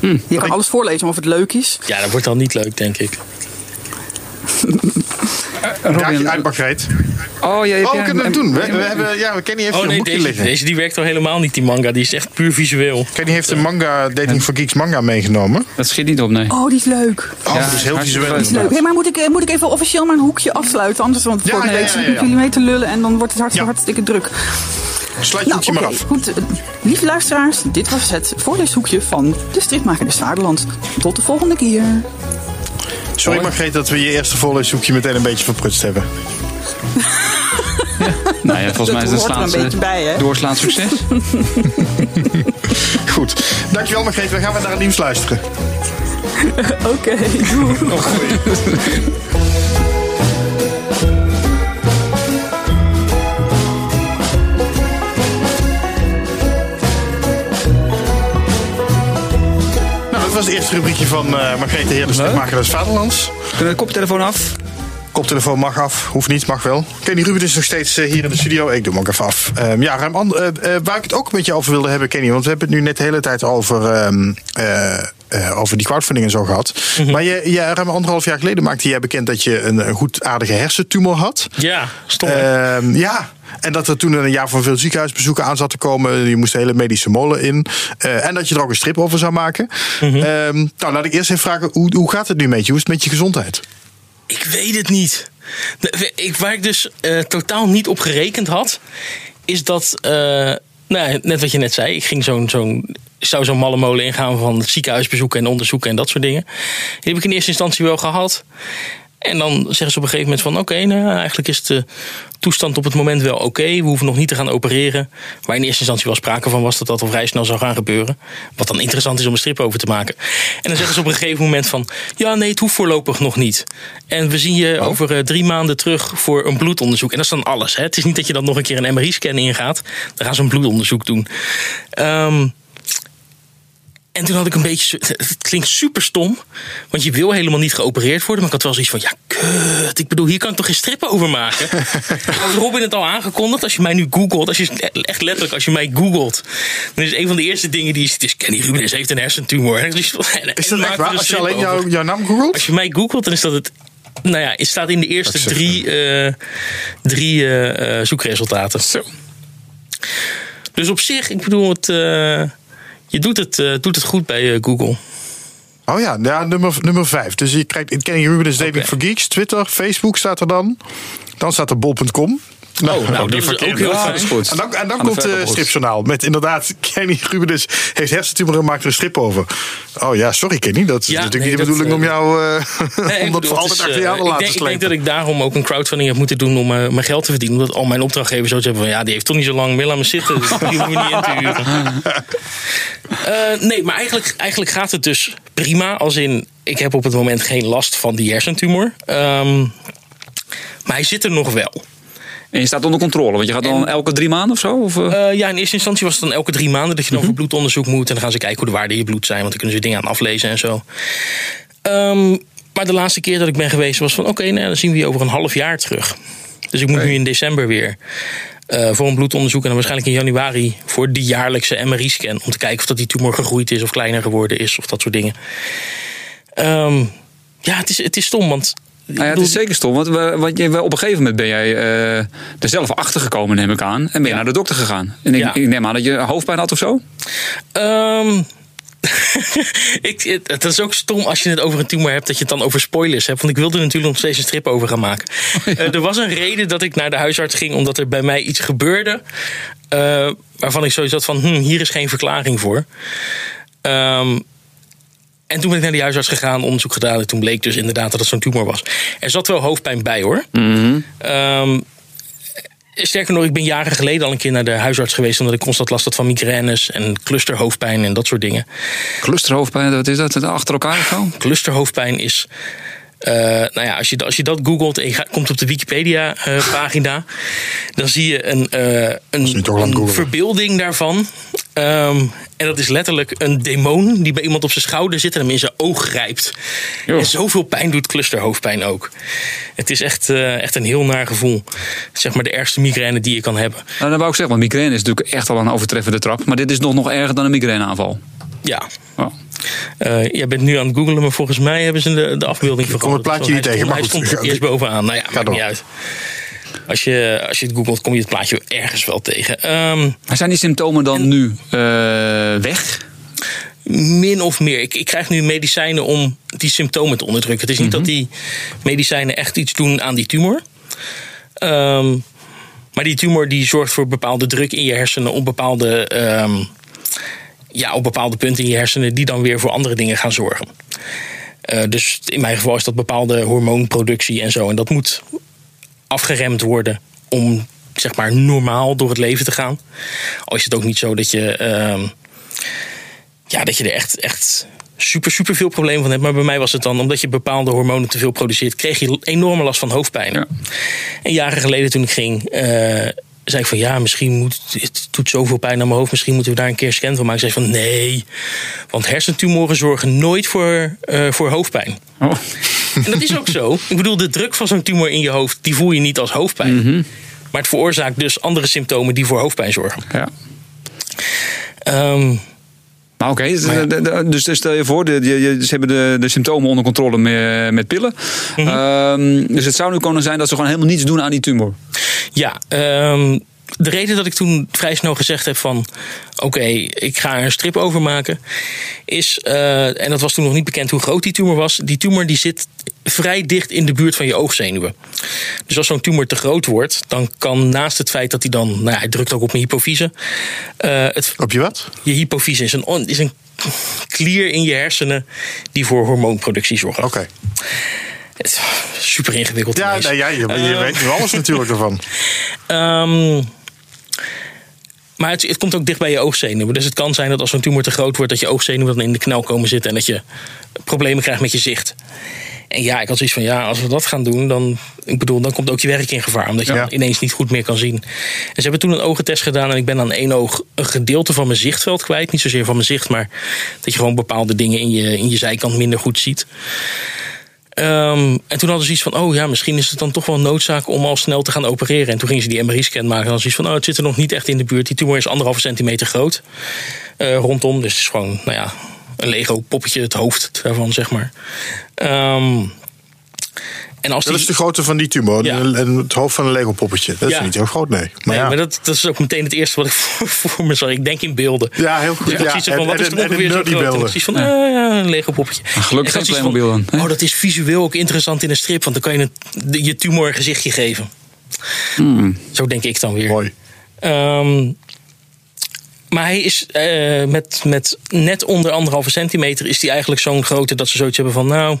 hm. Je kan alles voorlezen of het leuk is. Ja, dat wordt dan niet leuk, denk ik. Robin, uit Margreet. Oh, ja, oh, we kunnen het doen. We, we hebben, ja, Kenny heeft oh, nee, een boekje deze, liggen. Deze die werkt al helemaal niet, die manga. Die is echt puur visueel. Kenny heeft een manga, Dating for Geeks manga meegenomen. Dat schiet niet op, nee. Oh, die is leuk. Oh, Ja, dat is heel visueel. is leuk. Hey, maar moet ik, moet ik even officieel mijn hoekje afsluiten? Anders, want Ja, ja, week ik jullie mee te lullen en dan wordt het hartstikke, Ja. hartstikke druk. Sluit je Nou, hoekje maar oké, af. goed. Eh, Lieve luisteraars, dit was het voorleeshoekje van de stripmaker des Vaderlands. Tot de volgende keer. Sorry Margreet dat we je eerste voorleeshoekje meteen een beetje verprutst hebben. Nou ja, volgens mij is het een beetje bij, hè? doorslaand succes. [laughs] Goed. Dankjewel Margreet. We gaan weer naar het nieuws luisteren. [laughs] Oké, doei. Nou, was het eerste rubriekje van uh, de stripmaker des Vaderlands. Kunnen we de koptelefoon af? Koptelefoon mag af, hoeft niet, mag wel. Kenny Ruben is nog steeds eh, hier in de studio. Ik doe hem ook even af. Ehm, ja, ruim eh, eh, waar ik het ook met je over wilde hebben, Kenny. Want we hebben het nu net de hele tijd over, ehm, eh, eh, over die crowdfunding en zo gehad. Maar je, je, ruim anderhalf jaar geleden maakte jij bekend dat je een, een goed aardige hersentumor had. Ja, stom. Ehm, ja, en dat er toen een jaar van veel ziekenhuisbezoeken aan zat te komen. Je moest de hele medische molen in. En dat je er ook een strip over zou maken. Ehm, nou, laat ik eerst even vragen, hoe, hoe gaat het nu met je? Hoe is het met je gezondheid? Ik weet het niet. Ik, waar ik dus eh, totaal niet op gerekend had, is dat, eh, nou, net wat je net zei, ik ging zo'n, zo'n, zou zo'n malle molen ingaan van het ziekenhuisbezoeken en onderzoeken en dat soort dingen. Die heb ik in eerste instantie wel gehad. En dan zeggen ze op een gegeven moment van oké, nou, eigenlijk is de toestand op het moment wel oké. We hoeven nog niet te gaan opereren. Waar in eerste instantie wel sprake van was dat dat al vrij snel zou gaan gebeuren. Wat dan interessant is om een strip over te maken. En dan zeggen ze op een gegeven moment van ja nee, het hoeft voorlopig nog niet. En we zien je over eh, drie maanden terug voor een bloedonderzoek. En dat is dan alles. Hè? Het is niet dat je dan nog een keer een MRI-scan ingaat. Dan gaan ze een bloedonderzoek doen. Ehm en toen had ik een beetje. Het klinkt super stom. Want je wil helemaal niet geopereerd worden. Maar ik had wel zoiets van: ja, kut. Ik bedoel, hier kan ik toch geen strip over maken? [laughs] Had Robin het al aangekondigd? Als je mij nu googelt. Als je, echt letterlijk, als je mij googelt. Dan is een van de eerste dingen die je ziet: is Kenny Rubens heeft een hersentumor. En [laughs] Is dat echt waar? Als je alleen jouw, naam googelt? Als je mij googelt, dan is dat het. Nou ja, het staat in de eerste drie, eh, drie eh, eh, zoekresultaten. Zo. Dus op zich, ik bedoel, het, je doet het, eh, doet het goed bij eh, Google. Oh ja, ja nummer, nummer vijf. Dus je krijgt Kenny Ruben is Dating Oké. for Geeks. Twitter, Facebook staat er dan. Dan staat er bol.com. Oh, nou, dat is ook heel fijn. goed. En dan, en dan Aan komt de verkoopbox. stripjournaal. Met inderdaad, [laughs] Kenny Rubenus heeft hersentumor en maakt er een strip over. Oh ja, sorry Kenny. Dat is Ja, natuurlijk nee, niet de dat, bedoeling om eh, jou uh, Nee, [laughs] om dat voor het altijd achter eh, je aan te laten denk, ik denk dat ik daarom ook een crowdfunding heb moeten doen om eh, mijn geld te verdienen. Omdat al mijn opdrachtgevers zoiets hebben van ja, die heeft toch niet zo lang meer laten me zitten. Dus die hoeven we niet in te huren. [laughs] Eh, nee, maar eigenlijk, eigenlijk gaat het dus prima. Als in, ik heb op het moment geen last van die hersentumor. Ehm, maar hij zit er nog wel. En je staat onder controle, want je gaat dan elke drie maanden of zo? Of, eh? Eh, ja, in eerste instantie was het dan elke drie maanden dat je dan voor bloedonderzoek moet. En dan gaan ze kijken hoe de waarden in je bloed zijn. Want dan kunnen ze dingen aan aflezen en zo. Ehm, maar de laatste keer dat ik ben geweest was van... oké, nou, dan zien we je over een half jaar terug. Dus ik moet nu in december weer eh, voor een bloedonderzoek. En dan waarschijnlijk in januari voor die jaarlijkse MRI-scan. Om te kijken of dat die tumor gegroeid is of kleiner geworden is. Of dat soort dingen. Ehm, ja, het is, het is stom, want... Nou ja, het is zeker stom, want, we, want je, op een gegeven moment ben jij eh, er zelf achter gekomen, neem ik aan. En ben je Ja. naar de dokter gegaan. En ik, Ja. ik neem aan dat je hoofdpijn had of zo? Ehm, [laughs] ik, het, het is ook stom als je het over een tumor hebt dat je het dan over spoilers hebt. Want ik wilde er natuurlijk nog steeds een strip over gaan maken. [laughs] Eh, er was een reden dat ik naar de huisarts ging, omdat er bij mij iets gebeurde. eh, waarvan ik zoiets had van: hm, hier is geen verklaring voor. Ehm, en toen ben ik naar die huisarts gegaan, onderzoek gedaan. En toen bleek dus inderdaad dat het zo'n tumor was. Er zat wel hoofdpijn bij hoor. Ehm, sterker nog, ik ben jaren geleden al een keer naar de huisarts geweest. omdat ik constant last had van migraines en clusterhoofdpijn en dat soort dingen. Clusterhoofdpijn, wat is dat? Achter elkaar of zo? Clusterhoofdpijn is. Eh, nou ja, als je, als je dat googelt en je gaat- komt op de Wikipedia-pagina, dan zie je een, eh, een, een verbeelding daarvan. Ehm, en dat is letterlijk een demon die bij iemand op zijn schouder zit en hem in zijn oog grijpt. Jo. En zoveel pijn doet clusterhoofdpijn ook. Het is echt, eh, echt een heel naar gevoel. Zeg maar de ergste migraine die je kan hebben. Nou, dat wou ik zeggen, want migraine is natuurlijk echt al een overtreffende trap. Maar dit is nog, nog erger dan een migraineaanval. Ja. Oh. Eh, jij bent nu aan het googlen, maar volgens mij hebben ze de, de afbeelding kom het plaatje niet tegen, maar Hij goed. stond er eerst bovenaan. Nou ja, maakt door. niet uit. Als je, als je het googelt, kom je het plaatje ergens wel tegen. Ehm, Maar zijn die symptomen dan nu eh, weg? min of meer. Ik, ik krijg nu medicijnen om die symptomen te onderdrukken. Het is niet dat die medicijnen echt iets doen aan die tumor. Ehm, maar die tumor die zorgt voor bepaalde druk in je hersenen op bepaalde, ehm, ja, op bepaalde punten in je hersenen die dan weer voor andere dingen gaan zorgen. Eh, dus in mijn geval is dat bepaalde hormoonproductie en zo. En dat moet afgeremd worden om zeg maar normaal door het leven te gaan. Al is het ook niet zo dat je, ehm, ja, dat je er echt, echt super, super veel problemen van hebt. Maar bij mij was het dan, omdat je bepaalde hormonen te veel produceert, kreeg je enorme last van hoofdpijn. Ja. En jaren geleden toen ik ging, eh, zei ik van ja, misschien moet het doet zoveel pijn aan mijn hoofd, misschien moeten we daar een keer scan van maken. Ik zei van nee, want hersentumoren zorgen nooit voor, eh, voor hoofdpijn. Oh. En dat is ook zo. [laughs] Ik bedoel, de druk van zo'n tumor in je hoofd, die voel je niet als hoofdpijn. Mhm. Maar het veroorzaakt dus andere symptomen die voor hoofdpijn zorgen. Ja. Ehm, Maar oké, dus- ja. de- dus stel je voor, de, ze hebben de, de symptomen onder controle met, met pillen. Mhm. Ehm, dus het zou nu kunnen zijn dat ze gewoon helemaal niets doen aan die tumor. Ja, ehm, de reden dat ik toen vrij snel gezegd heb van... oké, ik ga er een strip over maken... is, eh, en dat was toen nog niet bekend hoe groot die tumor was... die tumor die zit vrij dicht in de buurt van je oogzenuwen. Dus als zo'n tumor te groot wordt... dan kan naast het feit dat hij dan... nou ja, hij drukt ook op mijn hypofyse... eh, het, Op je wat? je hypofyse is een, on- is een klier in je hersenen... die voor hormoonproductie zorgt. Oké. Super ingewikkeld. Ja, nee, ja, je, je Eh, weet nu alles natuurlijk ervan. [laughs] Ehm, maar het, het komt ook dicht bij je oogzenuwen. Dus het kan zijn dat als zo'n tumor te groot wordt, dat je oogzenuwen dan in de knel komen zitten en dat je problemen krijgt met je zicht. En ja, ik had zoiets van ja, als we dat gaan doen, dan, ik bedoel, dan komt ook je werk in gevaar. Omdat je Ja. dan ineens niet goed meer kan zien. En ze hebben toen een ogentest gedaan en ik ben aan één oog een gedeelte van mijn zichtveld kwijt. Niet zozeer van mijn zicht, maar dat je gewoon bepaalde dingen in je, in je zijkant minder goed ziet. Ehm, en toen hadden ze iets van, oh ja, misschien is het dan toch wel noodzaak om al snel te gaan opereren. En toen gingen ze die MRI-scan maken. En dan zoiets van, oh, het zit er nog niet echt in de buurt. Die tumor is anderhalve centimeter groot eh, rondom. Dus het is gewoon, nou ja, een Lego-poppetje, het hoofd daarvan, zeg maar. Ehm, en als Dat die, is de grootte van die tumor. Ja. En het hoofd van een Lego poppetje. Dat is Ja. niet heel groot, nee. Maar nee, ja. maar dat, dat is ook meteen het eerste wat ik [laughs] voor, voor me zag. Ik denk in beelden. Ja, heel goed. Dus Ja, van, en- wat is er ongeveer zo groot? En beelden. zoiets van, ah, ja, een Lego poppetje. gelukkig geen Playmobil dan, hè? Oh, dat is visueel ook interessant in een strip. Want dan kan je je tumor een gezichtje geven. Hmm. Zo denk ik dan weer. Mooi. Ehm, maar hij is eh, met, met net onder anderhalve centimeter... is hij eigenlijk zo'n grootte dat ze zoiets hebben van... nou,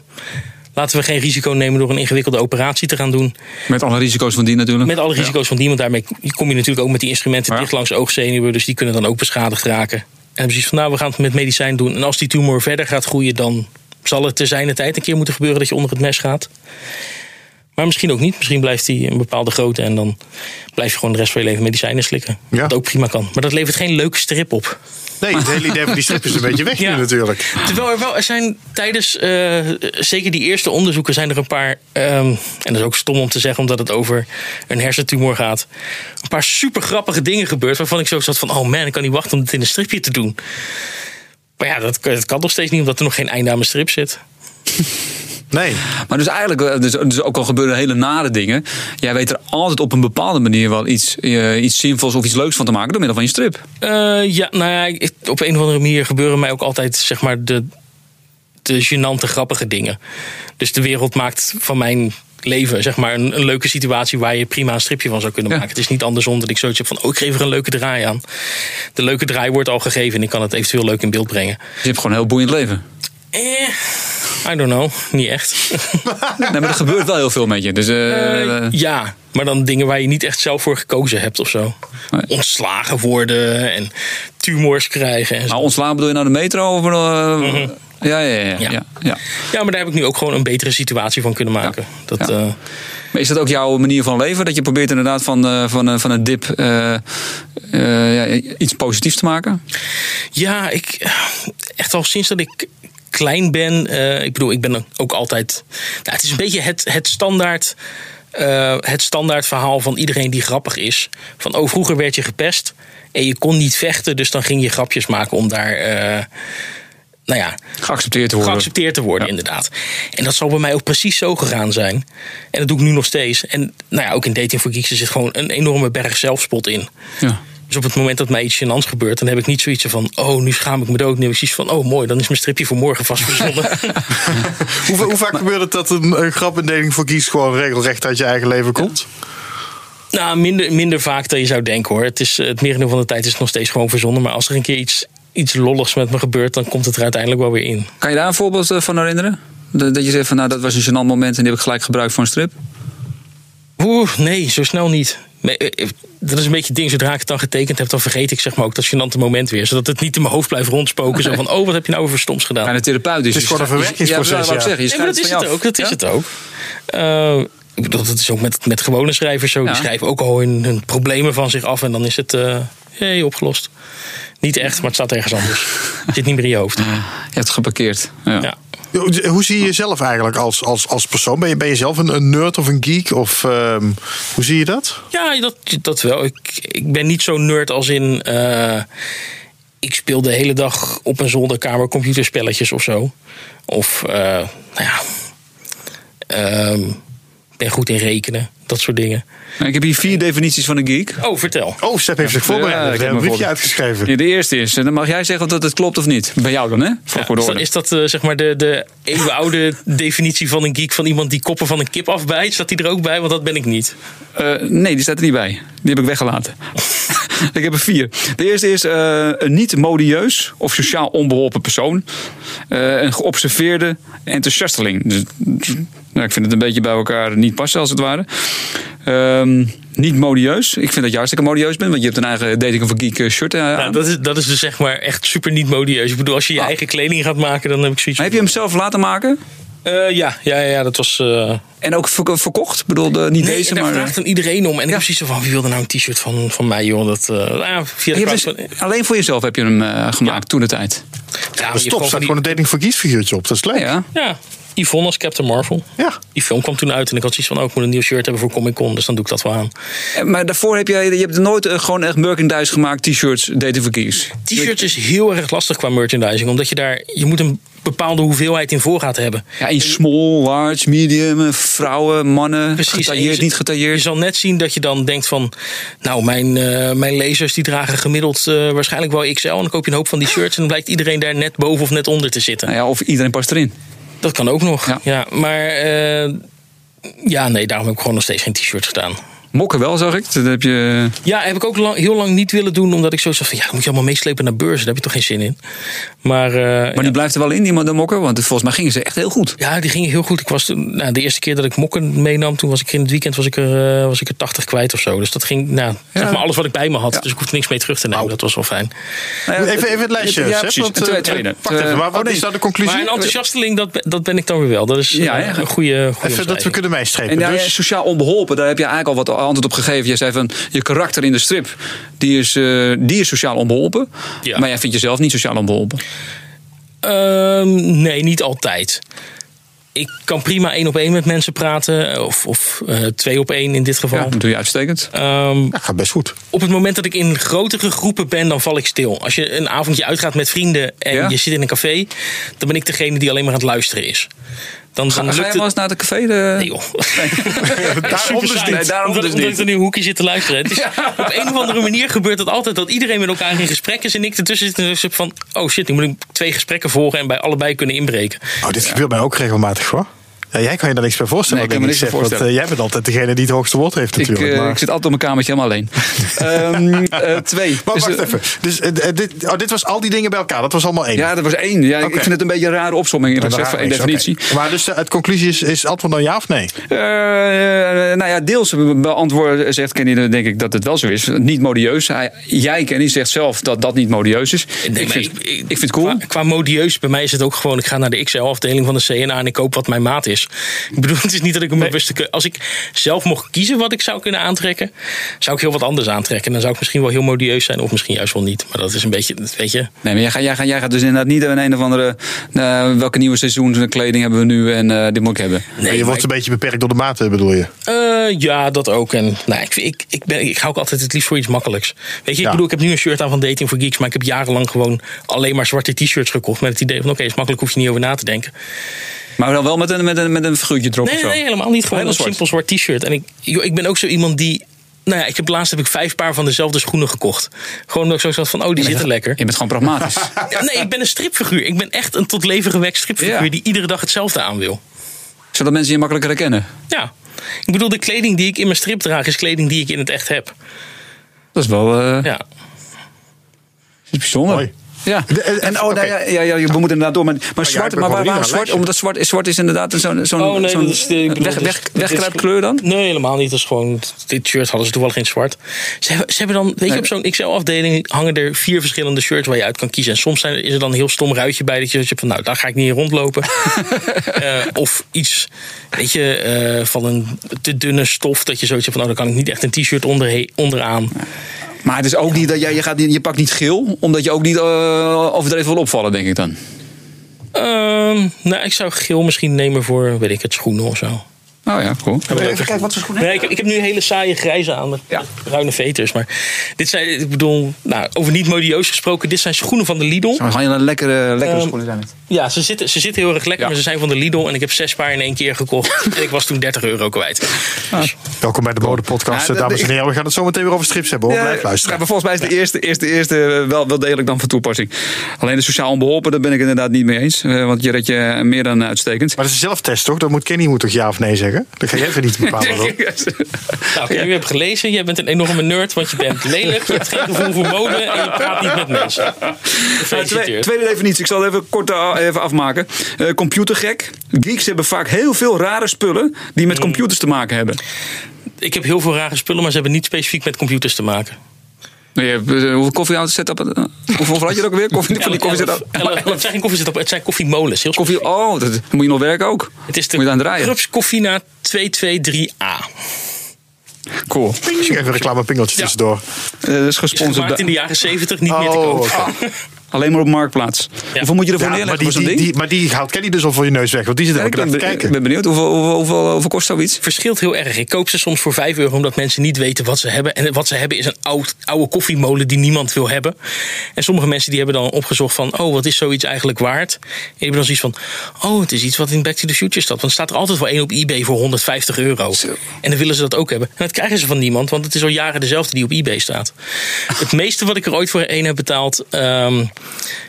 laten we geen risico nemen door een ingewikkelde operatie te gaan doen. Met alle risico's van die natuurlijk. Met alle risico's van die, want daarmee kom je natuurlijk ook met die instrumenten Ja. dicht langs oogzenuwen. Dus die kunnen dan ook beschadigd raken. En precies van, nou, we gaan het met medicijn doen. En als die tumor verder gaat groeien, dan zal het te zijn de tijd een keer moeten gebeuren dat je onder het mes gaat. Maar misschien ook niet. Misschien blijft hij een bepaalde grootte en dan blijf je gewoon de rest van je leven medicijnen slikken. Ja. Wat ook prima kan. Maar dat levert geen leuke strip op. Nee, het hele idee van die strip is een beetje weg [laughs] Ja. nu natuurlijk. Terwijl er wel, er zijn tijdens, eh, zeker die eerste onderzoeken, zijn er een paar, ehm, en dat is ook stom om te zeggen omdat het over een hersentumor gaat, een paar super grappige dingen gebeurd waarvan ik zo zat van, oh man, ik kan niet wachten om dit in een stripje te doen. Maar ja, dat, dat kan nog steeds niet omdat er nog geen einde aan mijn strip zit. Nee. Maar dus eigenlijk, eh, dus, dus ook al gebeuren hele nare dingen. Jij weet er altijd op een bepaalde manier wel iets, eh, iets zinvols of iets leuks van te maken door middel van je strip. Eh, ja, nou ja, ik- op een of andere manier gebeuren mij ook altijd, zeg maar, de, de gênante, grappige dingen. Dus de wereld maakt van mijn leven, zeg maar, een, een leuke situatie waar je prima een stripje van zou kunnen Ja. maken. Het is niet andersom dat ik zoiets heb van, oh, ik geef er een leuke draai aan. De leuke draai wordt al gegeven en ik kan het eventueel leuk in beeld brengen. Dus je hebt gewoon een heel boeiend leven. Eh, I don't know, niet echt. Nee, maar er gebeurt wel heel veel met je. Dus, eh, Eh, ja, maar dan dingen waar je niet echt zelf voor gekozen hebt of zo. Nee. Ontslagen worden en tumors krijgen en zo. maar ontslaan bedoel je nou de metro? Of, eh, Ja, ja, ja. ja, Ja. ja. ja. Ja, maar daar heb ik nu ook gewoon een betere situatie van kunnen maken. Dat, Ja. eh, Maar is dat ook jouw manier van leven? Dat je probeert inderdaad van, eh, van, een- van een dip eh, eh, ja, iets positiefs te maken? Ja, ik echt al sinds dat ik klein ben. eh, ik bedoel, ik ben ook altijd. Nou, het is een beetje het, het standaard. eh, het standaard verhaal van iedereen die grappig is. Van oh, vroeger werd je gepest. En je kon niet vechten, dus dan ging je grapjes maken om daar. eh, nou ja, Geaccepteerd te worden. geaccepteerd te worden, Ja. inderdaad. En dat zal bij mij ook precies zo gegaan zijn. En dat doe ik nu nog steeds. En nou ja, ook in Dating for Geeks zit gewoon een enorme berg zelfspot in. Ja. Dus op het moment dat mij iets gênants gebeurt, dan heb ik niet zoiets van: oh, nu schaam ik me dood. Nu heb ik zoiets van: oh, mooi, dan is mijn stripje voor morgen vast verzonnen. [laughs] [laughs] Hoe, hoe vaak gebeurt het dat een, een grap in Dating voor Geeks gewoon regelrecht uit je eigen leven komt? nou, minder, minder vaak dan je zou denken hoor. Het, is, eh, het merendeel van de tijd is het nog steeds gewoon verzonnen. Maar als er een keer iets, iets lolligs met me gebeurt, dan komt het er uiteindelijk wel weer in. Kan je daar een voorbeeld eh, van herinneren? Dat dat je zegt van nou dat was een gênant moment en die heb ik gelijk gebruikt voor een strip? Oeh, nee, zo snel niet. Nee, eh, eh, dat is een beetje het ding. Zodra ik het dan getekend heb, dan vergeet ik zeg maar ook dat gênante moment weer. Zodat het niet in mijn hoofd blijft rondspoken. Zo van, oh, wat heb je nou over stoms gedaan? Bijna therapeutisch. Het is gewoon een verwerkingsproces, Ja, dat wou ik ja. zeggen. Je Nee, maar dat schrijft is het ook. Dat is Ja? het ook. Eh, ik bedoel, dat is ook met, met gewone schrijvers zo. Ja. Die schrijven ook al hun, hun problemen van zich af en dan is het eh, hey, opgelost. Niet echt, maar het staat ergens anders. Het [laughs] zit niet meer in je hoofd. Je hebt geparkeerd. Ja. Ja. Hoe zie je jezelf eigenlijk als, als, als persoon? Ben je, ben je zelf een, een nerd of een geek? Of ehm, hoe zie je dat? Ja, dat, dat wel. Ik, ik ben niet zo nerd als in. eh, ik speel de hele dag op een zolderkamer computerspelletjes of zo. Of, eh, nou ja. ehm, ben goed in rekenen. Dat soort dingen. Ik heb hier vier definities van een geek. Oh, vertel. Oh, Step heeft zich Ja, voorbereid. ik heb een me briefje voor- uitgeschreven. De eerste is, en dan mag jij zeggen of dat het klopt of niet. Bij jou dan, hè? Voor Ja, dat, is dat eh, zeg maar de, de eeuwenoude [laughs] definitie van een geek van iemand die koppen van een kip afbijt? Staat die er ook bij? Want dat ben ik niet. Eh, nee, die staat er niet bij. Die heb ik weggelaten. [laughs] ik heb er vier. De eerste is eh, een niet modieus of sociaal onbeholpen persoon. Eh, een geobserveerde enthousiasteling. Dus, nou, ik vind het een beetje bij elkaar niet passen, als het ware. Ehm, niet modieus. Ik vind dat je hartstikke modieus bent, want je hebt een eigen Dating of a Geek shirt aan. Nou, dat, is, dat is dus zeg maar echt super niet modieus. Ik bedoel, als je je Ah. eigen kleding gaat maken, dan heb ik zoiets Maar heb je hem zelf laten maken? Eh, ja, ja, ja, dat was... eh, En ook ver- verkocht? Ik bedoel, de, niet Nee, deze, en daar maar... vraagt dan iedereen om. En ik heb zoiets van, wie wilde nou een t-shirt van, van mij, joh? Dat, eh, nou ja, via de dus- alleen voor jezelf heb je hem gemaakt toen de tijd. ja, maar Stop, staat die- gewoon een Dating for Geeks figuurtje op. Dat is leuk. Ja. Ja, Yvonne als Captain Marvel. Ja. Die film kwam toen uit en ik had zoiets van, oh, ik moet een nieuw shirt hebben voor Comic Con. Dus dan doe ik dat wel aan. Maar daarvoor heb je, je hebt nooit gewoon echt merchandise gemaakt, t-shirts, dating for geeks. T-shirts is heel erg lastig qua merchandising. Omdat je daar, je moet een bepaalde hoeveelheid in voorraad hebben. Ja, in small, large, medium, vrouwen, mannen, Precies. Getailleerd, je- niet Je getailleerd. zal net zien dat je dan denkt van... Nou, mijn, eh, mijn lezers die dragen gemiddeld eh, waarschijnlijk wel XL. En dan koop je een hoop van die shirts. En dan blijkt iedereen daar net boven of net onder te zitten. Nou ja, of iedereen past erin. Dat kan ook nog. Ja. Ja. maar eh, ja, nee, daarom heb ik gewoon nog steeds geen t-shirt gedaan. Mokken wel, zag ik. Dat heb je... Ja, heb ik ook lang, heel lang niet willen doen. Omdat ik zo zag van, ja, dan moet je allemaal meeslepen naar beurzen. Daar heb je toch geen zin in. Maar, eh, Maar die blijft er wel in, die de mokken. Want volgens mij gingen ze echt heel goed. ja, die gingen heel goed. Ik was toen, nou, de eerste keer dat ik mokken meenam, toen was ik in het weekend was ik er, eh, was ik er 80 kwijt of zo. Dus dat ging, nou, zeg maar alles wat ik bij me had. Ja. Dus ik hoefde niks mee terug te nemen. Dat was wel fijn. Nou ja, Even, even het lijstje. Ja, precies. want, Een tweede- eh, tweede. Wacht even, maar wat oh, is nou de conclusie? Maar een enthousiasteling, dat, dat ben ik dan weer wel. Dat is Ja, ja. een goede, goede Even dat we kunnen meestrepen. En dus, sociaal onbeholpen, daar heb je eigenlijk al wat antwoord op gegeven. Jij zei van, je karakter in de strip, die is, eh, die is sociaal onbeholpen. Ja. Maar jij vindt jezelf niet sociaal onbeholpen. Ehm, nee, niet altijd. Ik kan prima één op één met mensen praten. Of, of eh, twee op één in dit geval. Ja, dat doe je uitstekend. Ehm, ja, gaat best goed. op het moment dat ik in grotere groepen ben, dan val ik stil. Als je een avondje uitgaat met vrienden en Ja? je zit in een café, dan ben ik degene die alleen maar aan het luisteren is. Dan, dan Ga, je wel eens naar de café? De... Nee, joh. [laughs] Daarom dus niet. Nee, daarom omdat, dus omdat niet. ik dan in een hoekje zit te luisteren. Het is, [laughs] Op een of andere manier gebeurt het altijd dat iedereen met elkaar in gesprek is. En ik ertussen zit en dus heb van, oh shit, nu moet ik twee gesprekken volgen en bij allebei kunnen inbreken. Oh, dit gebeurt mij ook regelmatig hoor. Ja, jij kan je daar niks bij voorstellen. Nee, ik kan me niks bij Seb, want, voorstellen. eh, jij bent altijd degene die het hoogste woord heeft Ik, natuurlijk. eh, maar- ik zit altijd op mijn kamertje helemaal alleen. [laughs] Ehm, eh, twee. Maar wacht even. Dus dit, oh, dit was al die dingen bij elkaar. Dat was allemaal één. Ja, dat was één. Ja. Ik vind het een beetje een rare opzomming Dat gezegd, voor één definitie. Maar dus de, het conclusie is, is antwoord dan ja of nee? Eh, nou ja, deels beantwoorden zegt Kenny denk ik dat het wel zo is. Niet modieus. Hij, jij Kenny zegt zelf dat dat niet modieus is. Nee, ik, vind, ik, vind het cool. Qua, qua modieus, bij mij is het ook gewoon... ik ga naar de XL-afdeling van de CNA en ik koop wat mijn maat is. Ik bedoel, het is niet dat ik een bewuste... keu- Als ik zelf mocht kiezen wat ik zou kunnen aantrekken... zou ik heel wat anders aantrekken. Dan zou ik misschien wel heel modieus zijn of misschien juist wel niet. Maar dat is een beetje, dat weet je... Nee, maar jij, gaat- jij, gaat, jij gaat dus inderdaad niet een, een of andere... eh, welke nieuwe seizoenskleding hebben we nu en eh, dit moet ik hebben. Nee, je maar wordt een beetje beperkt door de maten, bedoel je? Eh, ja, dat ook. En nou, ik, ik, ik, ben, ik ga ook altijd het liefst voor iets makkelijks. Weet je, ik bedoel, ik heb nu een shirt aan van Dating for Geeks, maar ik heb jarenlang gewoon alleen maar zwarte t-shirts gekocht. Met het idee van: oké, is makkelijk, hoef je niet over na te denken. Maar dan wel met een, met een, met een figuurtje erop Nee, of zo. nee, helemaal niet. Gewoon Helemaal een simpel zwart t-shirt. En ik, joh, ik ben ook zo iemand die. Nou ja, ik heb laatst heb ik vijf paar van dezelfde schoenen gekocht. Gewoon omdat ik zo zat van, oh, die zitten lekker. Je bent gewoon pragmatisch. [laughs] Ja, nee, ik ben een stripfiguur. Ik ben echt een tot leven gewekt stripfiguur Ja. die iedere dag hetzelfde aan wil. Zodat mensen je makkelijker herkennen. Ja. Ik bedoel, de kleding die ik in mijn strip draag is kleding die ik in het echt heb. Dat is wel eh, Ja. is bijzonder. Mooi. Ja. De- En oh, nee, ja, ja, ja, we moeten inderdaad door. Maar, maar jij zwart, maar waar, waarom zwart? Omdat zwart is, zwart is inderdaad zo'n zo'n Oh nee, weg, weg, wegkruipkleur dan? Nee, helemaal niet. Dat is gewoon, dit shirt hadden ze toevallig in zwart. Ze hebben, ze hebben dan, weet je, op zo'n XL-afdeling hangen er vier verschillende shirts waar je uit kan kiezen. En soms zijn, is er dan een heel stom ruitje bij dat je, dat je van, nou, daar ga ik niet in rondlopen. [laughs] Eh, of iets, weet je, eh, van een te dunne stof dat je zoiets hebt van, oh, dan kan ik niet echt een t-shirt onder, onderaan. Maar het is ook niet dat jij, je, gaat, je pakt niet geel, omdat je ook niet eh, overdreven wil opvallen, denk ik dan. Ehm, nou, ik zou geel misschien nemen voor, weet ik het, schoenen of zo. Oh ja, cool. Even kijken wat ze schoenen Nee, ik, ik heb nu hele saaie grijze aan met Ja. bruine veters. Maar dit zijn, ik bedoel, nou, over niet modieus gesproken, dit zijn schoenen van de Lidl. Maar gewoon een lekkere, lekkere Ehm, schoenen zijn het. Ja, ze zitten, ze zitten heel erg lekker, Ja. maar ze zijn van de Lidl. En ik heb zes paar in één keer gekocht. [laughs] en ik was toen 30 euro kwijt. Dus, Welkom bij de Mode Podcast, Ja, dames en heren. We gaan het zo meteen weer over strips hebben. Hoor. Blijf luisteren. maar volgens mij is de eerste, eerste, eerste eh, wel, wel degelijk dan van toepassing. Alleen de sociaal onbeholpen, daar ben ik inderdaad niet mee eens. Eh, want je redt je meer dan uitstekend. Maar dat is een zelftest, toch? Dan moet Kenny moet toch ja of nee zeggen? Dan ga jij even niet bepalen. [laughs] hoor. nou, je hebt gelezen, jij bent een enorme nerd, want je bent lelijk. Je hebt geen gevoel voor mode en je praat niet met mensen. Nou, twee- Gefeliciteerd. tweede definitie, ik zal het even kort eh, even afmaken. Eh, computergek. Geeks hebben vaak heel veel rare spullen die Mm. met computers te maken hebben. Ik heb heel veel rare spullen, maar ze hebben niet specifiek met computers te maken. Nee, eh, hoeveel koffie aan setup? eh, Hoeveel had je er ook weer? Koffie, van die koffie Elf- setup? elf- Het zijn geen koffiezet op, het zijn koffiemolens. Heel Koffie, oh, dat, dan moet je nog werken ook. Het is moet je aan de draaien. Krups Koffina 223A. Cool. Even een reclamepingeltje tussendoor. Eh, dat is gesponsord. Gemaakt in de jaren 70, niet meer te Oh, koop. [laughs] Alleen maar op Marktplaats. Hoeveel moet je ervoor Ja, maar, die, voor zo'n die, ding? die, maar die haalt Kenny dus al voor je neus weg. Want die zit elke ik, dag te ik kijken. ben benieuwd hoeveel, hoeveel, hoeveel, hoeveel kost zoiets? verschilt heel erg. Ik koop ze soms voor 5 euro omdat mensen niet weten wat ze hebben. En wat ze hebben is een oud, oude koffiemolen die niemand wil hebben. En sommige mensen die hebben dan opgezocht van... oh, wat is zoiets eigenlijk waard? En die hebben dan zoiets van... oh, het is iets wat in Back to the Future staat. Want er staat er altijd wel één op eBay voor 150 euro. Zo. En dan willen ze dat ook hebben. En dat krijgen ze van niemand, want het is al jaren dezelfde die op eBay staat. Het meeste wat ik er ooit voor één heb betaald... ehm,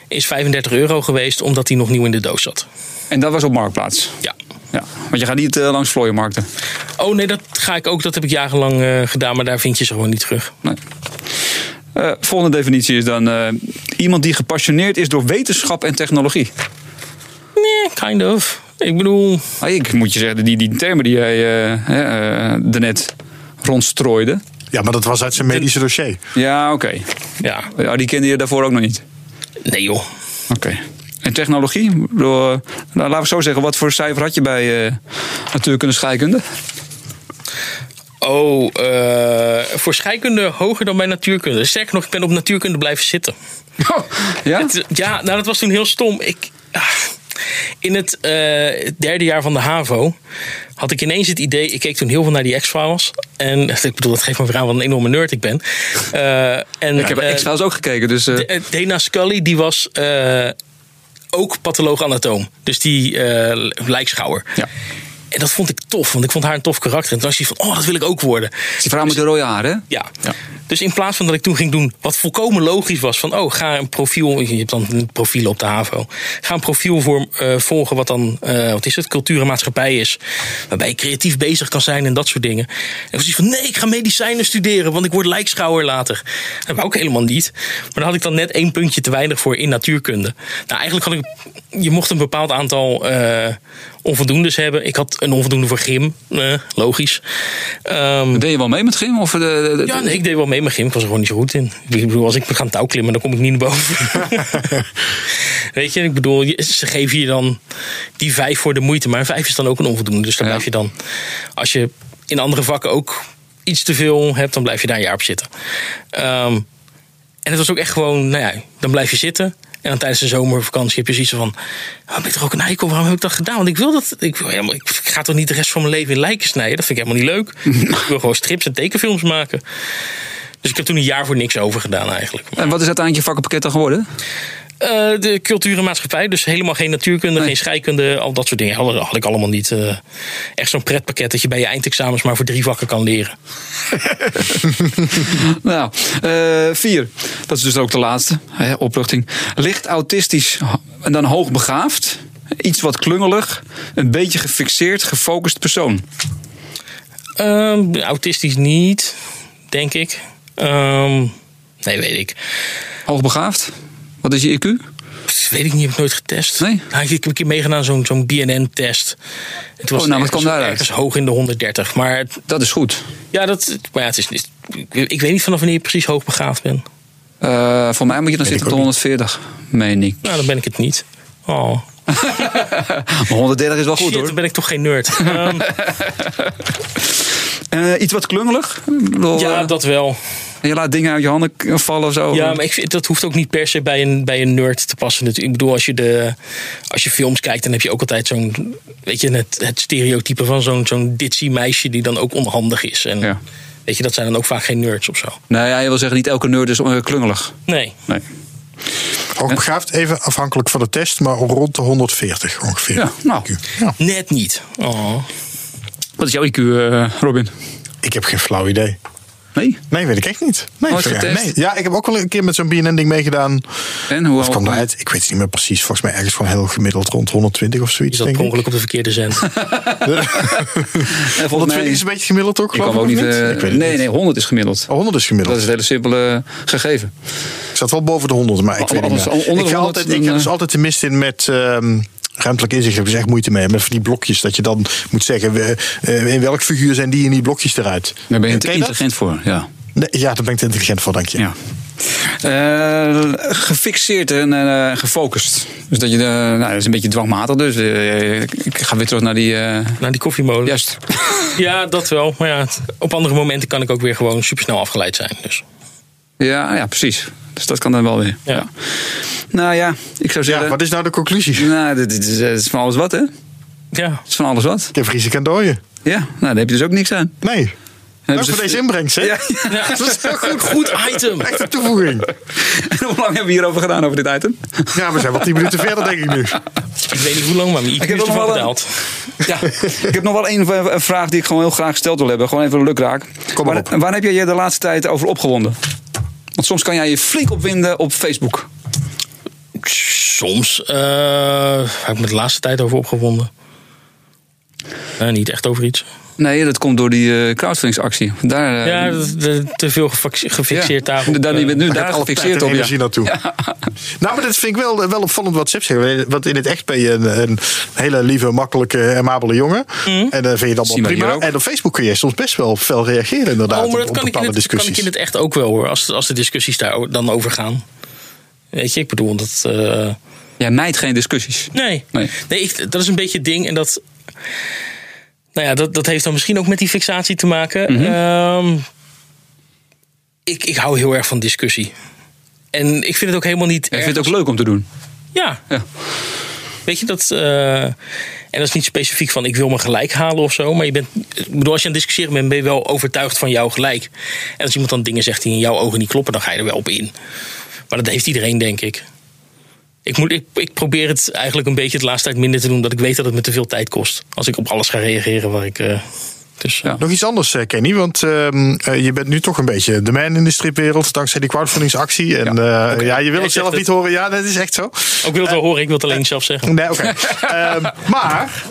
is 35 euro geweest, omdat die nog nieuw in de doos zat. En dat was op Marktplaats. Ja. Ja, want je gaat niet eh, langs vlooienmarkten. Oh nee, dat ga ik ook. Dat heb ik jarenlang eh, gedaan, maar daar vind je ze gewoon niet terug. Nee. Eh, volgende definitie is dan eh, iemand die gepassioneerd is door wetenschap en technologie. Nee, kind of. Ik bedoel, Ah, ik moet je zeggen, die, die termen die jij eh, hè, eh, daarnet rondstrooide. Ja, maar dat was uit zijn medische dossier. Ja, oké. ja, Ja, die kende je daarvoor ook nog niet. Nee joh. Oké. En technologie? Ik bedoel, eh, nou, laten we zo zeggen, wat voor cijfer had je bij eh natuurkunde scheikunde? Oh, eh, voor scheikunde hoger dan bij natuurkunde. Sterker nog, ik ben op natuurkunde blijven zitten. [laughs] ja? Het- ja, nou dat was toen heel stom. Ik, ah, in het eh, derde jaar van de HAVO had ik ineens het idee... Ik keek toen heel veel naar die X-Files. En [laughs] ik bedoel, dat geeft me weer aan wat een enorme nerd ik ben. Eh, en, ik heb eh, X-Files ook gekeken, dus... De- Dana Scully, die was ook patholoog-anatoom. Dus die lijkschouwer. ja. En dat vond ik tof, want ik vond haar een tof karakter. En toen was je van, oh, dat wil ik ook worden. Die vrouw met de rode haar, hè? Ja. Dus in plaats van dat ik toen ging doen wat volkomen logisch was: van oh, ga een profiel. Je hebt dan een profiel op de HAVO. Ga een profiel voor, eh, volgen wat dan, eh, wat is het, cultuur en maatschappij is. Waarbij je creatief bezig kan zijn en dat soort dingen. En was iets van: nee, ik ga medicijnen studeren, want ik word lijkschouwer later. Dat wou ik helemaal niet. Maar dan had ik dan net één puntje te weinig voor in natuurkunde. Nou, eigenlijk had ik. Je mocht een bepaald aantal. Uh, onvoldoendes hebben. Ik had een onvoldoende voor gym, uh, logisch. Um, deed je wel mee met gym? Of de, de, ja, nee, ik deed wel mee met gym. Ik was er gewoon niet zo goed in. Ik bedoel, als ik ga touwklimmen, dan kom ik niet naar boven. [laughs] Weet je, ik bedoel, ze geven je dan die vijf voor de moeite. Maar een vijf is dan ook een onvoldoende. Dus dan ja. blijf je dan, als je in andere vakken ook iets te veel hebt, dan blijf je daar een jaar op zitten. Um, en het was ook echt gewoon, nou ja, dan blijf je zitten. En dan tijdens de zomervakantie heb je zoiets van... Oh, ben ik toch ook een eikel? Waarom heb ik dat gedaan? Want ik wil dat... Ik, ik ga toch niet de rest van mijn leven in lijken snijden? Dat vind ik helemaal niet leuk. [laughs] ik wil gewoon strips en tekenfilms maken. Dus ik heb toen een jaar voor niks over gedaan eigenlijk. En wat is uiteindelijk je vakkenpakket dan geworden? Uh, de cultuur en maatschappij. Dus helemaal geen natuurkunde, nee. geen scheikunde, al dat soort dingen. Had, had ik allemaal niet. Uh, echt zo'n pretpakket dat je bij je eindexamens maar voor drie vakken kan leren. [laughs] nou, uh, vier. Dat is dus ook de laatste. Hè, opluchting. Licht autistisch en dan hoogbegaafd. Iets wat klungelig. Een beetje gefixeerd, gefocust persoon. Um, autistisch niet, denk ik. Um, nee, weet ik. Hoogbegaafd? Wat is je IQ? Dat weet ik niet, heb ik nooit getest. Nee? Nou, ik heb een keer meegedaan zo'n zo'n BNN-test. Het was oh, nou, wat kwam daaruit? Het hoog in de 130. Maar het, dat is goed. Ja, dat, maar ja, het is, ik, ik weet niet vanaf wanneer je precies hoogbegaafd bent. Uh, voor mij moet je dan zitten op de 140, meen ik. Nou, dan ben ik het niet. Oh. [laughs] maar 130 is wel Shit, goed hoor. Dan ben ik toch geen nerd. um, [laughs] uh, iets wat klungelig? Ja, dat wel. En je laat dingen uit je handen vallen of zo. Ja, maar ik vind, dat hoeft ook niet per se bij een, bij een nerd te passen. Natuurlijk. Ik bedoel, als je, de, als je films kijkt, dan heb je ook altijd zo'n. Weet je, het, het stereotype van zo'n zo'n ditzy meisje die dan ook onhandig is. En ja. weet je, dat zijn dan ook vaak geen nerds of zo. Nou ja, je wil zeggen, niet elke nerd is uh, klungelig. Nee. nee. Hoogbegaafd, even afhankelijk van de test, maar rond de 140 ongeveer. Ja, nou. Ja. Net niet. Oh. Wat is jouw IQ, uh, Robin? Ik heb geen flauw idee. Nee? Nee, weet ik echt niet. Nee, nee. ja, ik heb ook wel een keer met zo'n BNN-ding meegedaan. En hoe Wat kwam eruit? Ik weet het niet meer precies. Volgens mij ergens gewoon heel gemiddeld rond 120 of Je zoiets. per ik. ongeluk op de verkeerde zend. [laughs] En volgens 120 mij, is een beetje gemiddeld ook, ik ook niet. eh, Ik weet het nee, niet. nee, 100 is gemiddeld. Oh, 100 is Dat gemiddeld. is het hele simpele gegeven. Ik zat wel boven de 100, maar ik weet niet meer. ik, ga 100 altijd, ik dan, heb dus eh, altijd de mist in met... ehm ruimtelijk inzicht heb ik dus echt moeite mee. Met van die blokjes, dat je dan moet zeggen... we- eh, in welk figuur zijn die en die blokjes eruit? Daar ben je te dat? intelligent voor, ja. Nee, ja, daar ben ik te intelligent voor, dank je. ja. Eh, gefixeerd en eh, gefocust. Dus dat je, nou, dat is een beetje dwangmatig. Dus ik ga weer terug naar die. eh, Naar die koffiemolen. juist. [laughs] Ja, dat wel. Maar ja, op andere momenten kan ik ook weer gewoon supersnel afgeleid zijn. Dus. Ja, ja, precies. Dus dat kan dan wel weer. Ja. Nou ja, ik zou zeggen. Ja, wat is nou de conclusie? Nou, dit, dit is, het is van alles wat, hè? Het Ja. is van alles wat. Ik heb Friese kan dooien. Ja, nou, daar heb je dus ook niks aan. Nee. Dan Dank voor ze- deze inbrengst, hè? Ja, ja, [laughs] dat is een goed, goed item. Echt een toevoeging. [laughs] En hoe lang hebben we hierover gedaan over dit item? Ja, we zijn wel tien minuten verder, denk ik nu. Ik weet niet hoe lang, maar mijn IQ heb is nog wel een-. Ja, ik heb nog wel een, een vraag die ik gewoon heel graag gesteld wil hebben. Gewoon even een lukraak. Kom maar waar, op. waar heb jij je de laatste tijd over opgewonden? Want soms kan jij je flink opwinden op Facebook. Soms. eh heb ik me de laatste tijd over opgewonden. Eh, niet echt over iets. Nee, dat komt door die eh crowdfundingsactie. Daar, eh, Ja, te veel gefixeerd ja. daarop. Daar, je bent nu Daar daar gefixeerd op. Ja. energie naartoe. [laughs] Nou, maar dat vind ik wel, wel opvallend wat Sepp zegt. Want in het echt ben je een, een hele lieve, makkelijke, amabele jongen. En dan vind je dat prima. En op Facebook kun je soms best wel fel reageren inderdaad. Oh, maar dat op, op kan ik, het, kan ik discussies. in het echt ook wel hoor. Als, als de discussies daar dan over gaan. Weet je, ik bedoel dat. eh, Jij mijt geen discussies. nee. Nee. Nee, ik, dat is een beetje het ding. En dat. Nou ja, dat, dat heeft dan misschien ook met die fixatie te maken. Mhm. Ehm, ik, ik hou heel erg van discussie. En ik vind het ook helemaal niet. Erg vindt het ook leuk om te doen. Ja. Ja. Weet je dat. eh, en dat is niet specifiek van ik wil me gelijk halen of zo. Maar je bent. Ik bedoel, als je aan het discussiëren bent, ben je wel overtuigd van jouw gelijk. En als iemand dan dingen zegt die in jouw ogen niet kloppen, dan ga je er wel op in. Maar dat heeft iedereen, denk ik. Ik, moet, ik, ik probeer het eigenlijk een beetje de laatste tijd minder te doen. Dat ik weet dat het me te veel tijd kost. Als ik op alles ga reageren waar ik. Uh, dus, ja. Nog iets anders, eh, Kenny. Want uh, je bent nu toch een beetje de man in de stripwereld. Dankzij die crowdfundingsactie. En ja, uh, ja je wil het zelf niet horen. Ja, dat is echt zo. ik wil het wel horen. Ik wil het alleen zelf zeggen. Nee, oké. Okay. [laughs] Ehm, maar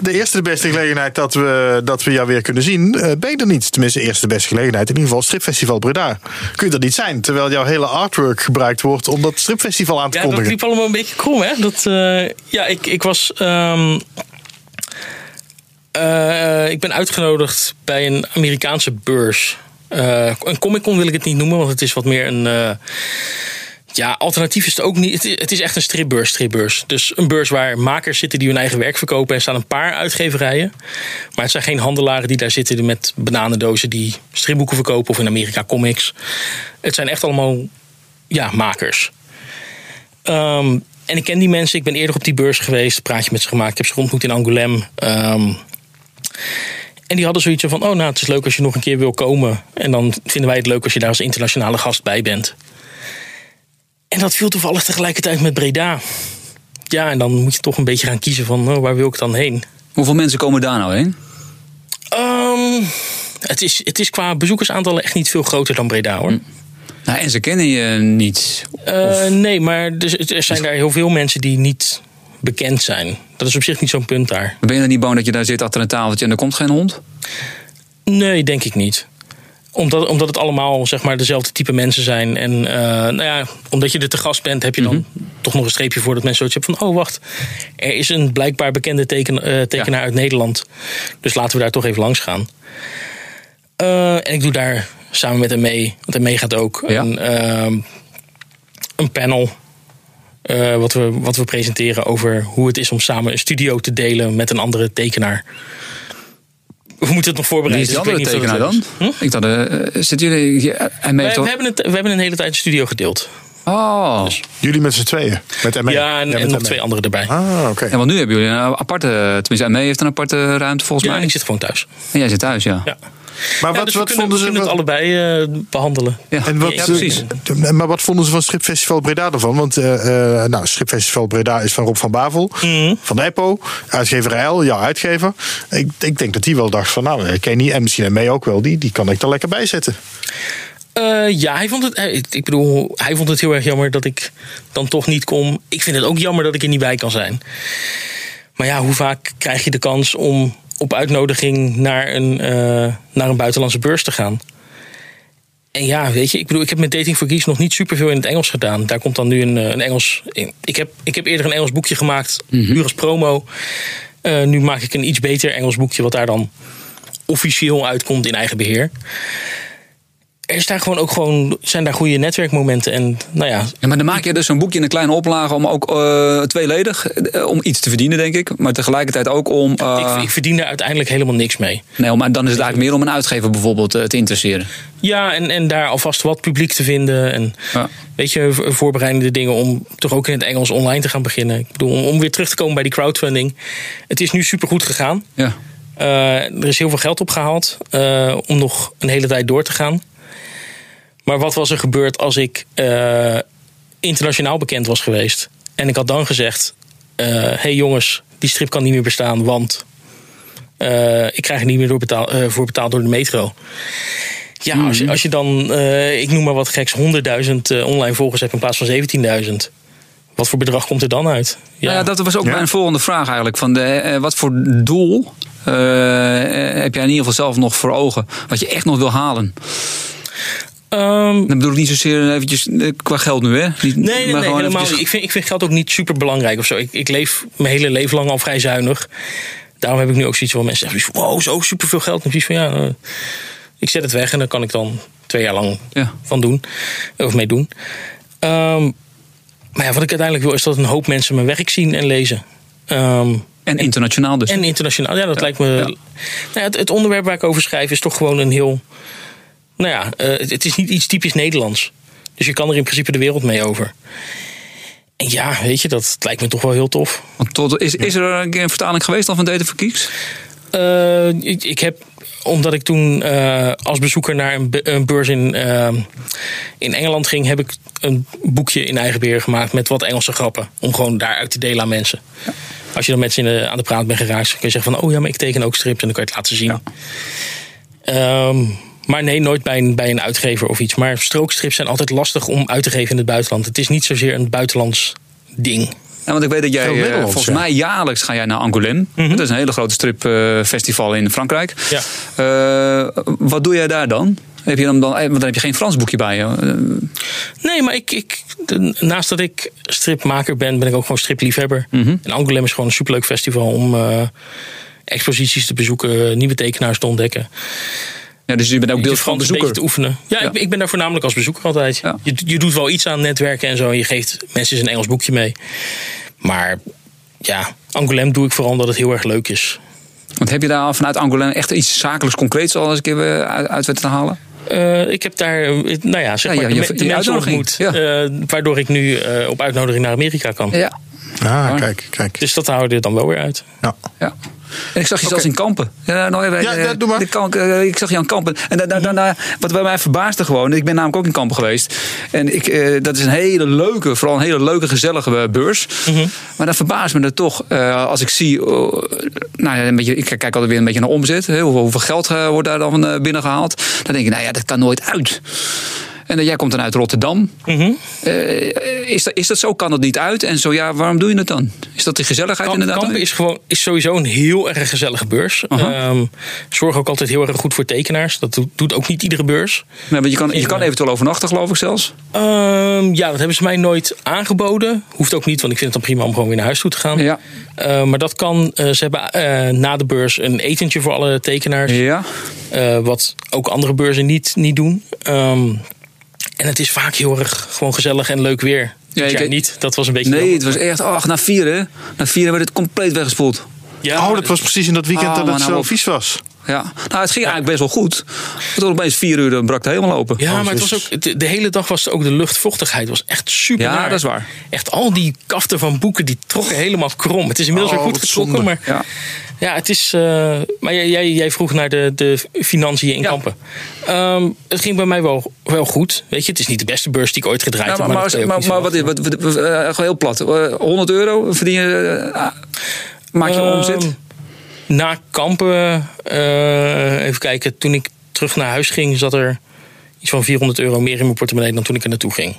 de eerste de beste gelegenheid dat we, dat we jou weer kunnen zien. ben je er niet. Tenminste, de eerste de beste gelegenheid. In ieder geval Stripfestival Breda. Kun je er niet zijn. Terwijl jouw hele artwork gebruikt wordt om dat stripfestival aan te ja, kondigen. Ja, dat liep allemaal een beetje krom. Hè? Dat, ja, ik, ik was... Um, uh, ik ben uitgenodigd bij een Amerikaanse beurs. Uh, een Comic Con wil ik het niet noemen, want het is wat meer een. Ja, alternatief is het ook niet. Het is echt een stripbeurs, stripbeurs. Dus een beurs waar makers zitten die hun eigen werk verkopen. En staan een paar uitgeverijen. Maar het zijn geen handelaren die daar zitten met bananendozen die stripboeken verkopen. Of in Amerika comics. Het zijn echt allemaal ja, makers. Um, en ik ken die mensen. Ik ben eerder op die beurs geweest. Praatje met ze gemaakt. Ik heb ze ontmoet in Angoulême. Um, en die hadden zoiets van: oh, nou, het is leuk als je nog een keer wil komen. En dan vinden wij het leuk als je daar als internationale gast bij bent. En dat viel toevallig tegelijkertijd met Breda. Ja, en dan moet je toch een beetje gaan kiezen van oh, waar wil ik dan heen. Hoeveel mensen komen daar nou heen? Um, het, is, het is qua bezoekersaantallen echt niet veel groter dan Breda hoor. Hm. Nou, en ze kennen je niet? Uh, nee, maar er, er zijn daar heel veel mensen die niet bekend zijn. Dat is op zich niet zo'n punt daar. Ben je dan niet bang dat je daar zit achter een tafeltje en er komt geen hond? Nee, denk ik niet omdat, omdat het allemaal zeg maar, dezelfde type mensen zijn. En uh, nou ja, omdat je er te gast bent, heb je dan mhm. toch nog een streepje voor dat mensen zoiets hebben van: oh, wacht, er is een blijkbaar bekende teken, uh, tekenaar uit Nederland. Dus laten we daar toch even langs gaan. Uh, en ik doe daar samen met hem mee, want hij mee gaat ook, ja. een, een panel uh, wat, we, wat we presenteren over hoe het is om samen een studio te delen met een andere tekenaar. We moeten het nog voorbereiden. Wie is die andere tekenaar dan? Hm? Ik dacht, uh, zitten jullie... En we, we, hebben het, we hebben een hele tijd een studio gedeeld. Oh. Dus. Jullie met z'n tweeën? Met ME? Ja, en, en nog twee anderen erbij. Ah, oké. Okay. En want nu hebben jullie een aparte... Tenminste, ME heeft een aparte ruimte volgens ja, mij. ik zit gewoon thuis. En jij zit thuis, ja. ja. Maar wat, dus wat vonden ze? het allebei uh, behandelen. Ja, en wat, ja, precies. maar wat vonden ze van Schipfestival Breda ervan? Want uh, uh, nou, Schipfestival Breda is van Rob van Bavel, mm. van Eppo, uitgever L, jouw uitgever. Ik, ik denk dat die wel dacht van, nou, Kenny en misschien mee ook wel, die, die kan ik er lekker bij zetten. Uh, ja, hij vond het. Ik bedoel, hij vond het heel erg jammer dat ik dan toch niet kom. Ik vind het ook jammer dat ik er niet bij kan zijn. Maar ja, hoe vaak krijg je de kans om op uitnodiging naar een, uh, naar een buitenlandse beurs te gaan. En ja, weet je, ik bedoel, ik heb met Dating for Geeks nog niet superveel in het Engels gedaan. Daar komt dan nu een, eh, een Engels. In. Ik, heb, ik heb eerder een Engels boekje gemaakt, mm -hmm. als promo. Uh, nu maak ik een iets beter Engels boekje, wat daar dan officieel uitkomt in eigen beheer er is daar gewoon ook gewoon, zijn daar goede netwerkmomenten. En, nou ja. ja maar dan maak je dus zo'n boekje in een kleine oplage om ook uh, tweeledig uh, om iets te verdienen, denk ik. Maar tegelijkertijd ook om. Uh, ik, ik, verdien er uiteindelijk helemaal niks mee. Nee, maar dan is het eigenlijk meer om een uitgever bijvoorbeeld te interesseren. Ja, en, en daar alvast wat publiek te vinden. En ja. weet je, voorbereidende dingen om toch ook in het Engels online te gaan beginnen. Ik bedoel, om, om weer terug te komen bij die crowdfunding. Het is nu supergoed gegaan. Ja. er is heel veel geld opgehaald om nog een hele tijd door te gaan. Maar wat was er gebeurd als ik uh, internationaal bekend was geweest? En ik had dan gezegd: Hé uh, hey jongens, die strip kan niet meer bestaan, want uh, ik krijg er niet meer door betaal, voor betaald door de metro. Ja, als je, als je dan, ik noem maar wat geks, 100.000 online volgers hebt in plaats van 17.000. Wat voor bedrag komt er dan uit? Ja, nou ja dat was ook ja. mijn volgende vraag eigenlijk. Van de, wat voor doel heb jij in ieder geval zelf nog voor ogen? Wat je echt nog wil halen? Um, Dan bedoel ik niet zozeer eventjes eh, qua geld nu, hè? Niet, nee, nee, nee helemaal eventjes... niet. Ik vind, ik vind geld ook niet super belangrijk of zo. Ik, ik leef mijn hele leven lang al vrij zuinig. Daarom heb ik nu ook zoiets van mensen zeggen: wow, zo superveel geld. En precies van ja, uh, ik zet het weg en dan kan ik dan twee jaar lang ja. van doen. Of mee doen. Um, maar ja, wat ik uiteindelijk wil is dat een hoop mensen mijn werk zien en lezen. Um, en internationaal dus. En internationaal, ja, dat ja. lijkt me. Nou het, het, onderwerp waar ik over schrijf is toch gewoon een heel nou ja, uh, het is niet iets typisch Nederlands. Dus je kan er in principe de wereld mee over. En ja, weet je, dat lijkt me toch wel heel tof. Want tot, is, is er een keer een vertaling geweest dan van Data for Geeks? Uh, ik, ik, heb omdat ik toen uh, als bezoeker naar een, een beurs in, uh, in Engeland ging, heb ik een boekje in eigen beheer gemaakt met wat Engelse grappen. Om gewoon daar uit te delen aan mensen. Ja. Als je dan mensen de, aan de praat bent geraakt, kun je zeggen van, oh ja, maar ik teken ook strips en dan kan je het laten zien. Ja. Um, maar nee, nooit bij een, bij een uitgever of iets. Maar strookstrips zijn altijd lastig om uit te geven in het buitenland. Het is niet zozeer een buitenlands ding. Ja, want ik weet dat jij, uh, volgens ja. mij jaarlijks ga jij naar Angoulême. Mm -hmm. Dat is een hele grote stripfestival uh, in Frankrijk. Ja. Uh, wat doe jij daar dan? Heb je dan, dan, want dan heb je geen Frans boekje bij je. Nee, maar ik, ik, naast dat ik stripmaker ben, ben ik ook gewoon stripliefhebber. Mhm. Mm -hmm. En Angoulême is gewoon een superleuk festival om exposities te bezoeken, nieuwe tekenaars te ontdekken. Ja, dus je bent ook deel van bezoeker. te oefenen. Ja, ja. Ik, ik, ben daar voornamelijk als bezoeker altijd. Ja. Je, je doet wel iets aan netwerken en zo. En je geeft mensen een Engels boekje mee. Maar ja, Angoulême doe ik vooral omdat het heel erg leuk is. Want heb je daar vanuit Angoulême echt iets zakelijks concreets al eens een keer uit, uit te halen? Uh, ik heb daar, nou ja, zeg maar, ja, je, de, de mensen ontmoet. Ja. Uh, waardoor ik nu uh, op uitnodiging naar Amerika kan. Ja. Ah, kijk, kijk. Dus dat houden we er dan wel weer uit. Ja. ja. En ik zag je okay. zelfs in Kampen. Ja, nou, ja, ja, doe maar. Ik, ik zag je aan Kampen. En da, da, daarna, wat bij mij verbaasde gewoon. Ik ben namelijk ook in Kampen geweest. En ik, uh, dat is een hele leuke, vooral een hele leuke, gezellige beurs. Mm -hmm. Maar dat verbaast me er toch. Als ik zie, nou ja, een beetje, ik kijk altijd weer een beetje naar omzet. Hè, hoeveel, hoeveel geld wordt daar dan binnengehaald. Dan denk ik, nou ja, dat kan nooit uit. En jij komt dan uit Rotterdam. Mm -hmm. uh, is, dat, is dat zo? Kan dat niet uit? En zo ja, waarom doe je het dan? Is dat de gezelligheid Kamp, inderdaad? Kampen is, gewoon, is sowieso een heel erg gezellige beurs. Um, zorg ook altijd heel erg goed voor tekenaars. Dat doet, doet ook niet iedere beurs. Nee, maar je kan, je kan eventueel overnachten, geloof ik zelfs. Um, ja, dat hebben ze mij nooit aangeboden. Hoeft ook niet, want ik vind het dan prima om gewoon weer naar huis toe te gaan. Ja. Uh, maar dat kan. Uh, ze hebben na de beurs een etentje voor alle tekenaars. Ja. wat ook andere beurzen niet, niet doen. Um, en het is vaak heel erg gewoon gezellig en leuk weer. Ja, ik jij niet. Dat was een beetje. Nee, het was echt. Ach, na vier hè. Na vier werd het compleet weggespoeld. Ja, oh, dat was precies in dat weekend oh, dat het nou zo vies was. Ja, nou, het ging eigenlijk best wel goed. Tot opeens vier uur dan brak het helemaal open. Ja, maar het was ook, de, de hele dag was ook de luchtvochtigheid was echt super. Ja, naar. dat is waar. Echt al die kaften van boeken die trokken helemaal krom. Het is inmiddels Oh, weer goed wat getrokken, maar Ja. ja, het is. eh, maar jij, jij, vroeg naar de, de financiën in Ja. Kampen. Ehm, het ging bij mij wel, wel goed. Weet je, het is niet de beste beurs die ik ooit gedraaid Ja, heb. maar, maar, maar, wat, verwachten. wat, wat, wat, eh, heel plat. Eh, 100 euro verdien je. eh, maak je Ehm, omzet? Na kampen, eh, even kijken, toen ik terug naar huis ging, zat er iets van 400 euro meer in mijn portemonnee dan toen ik er naartoe ging.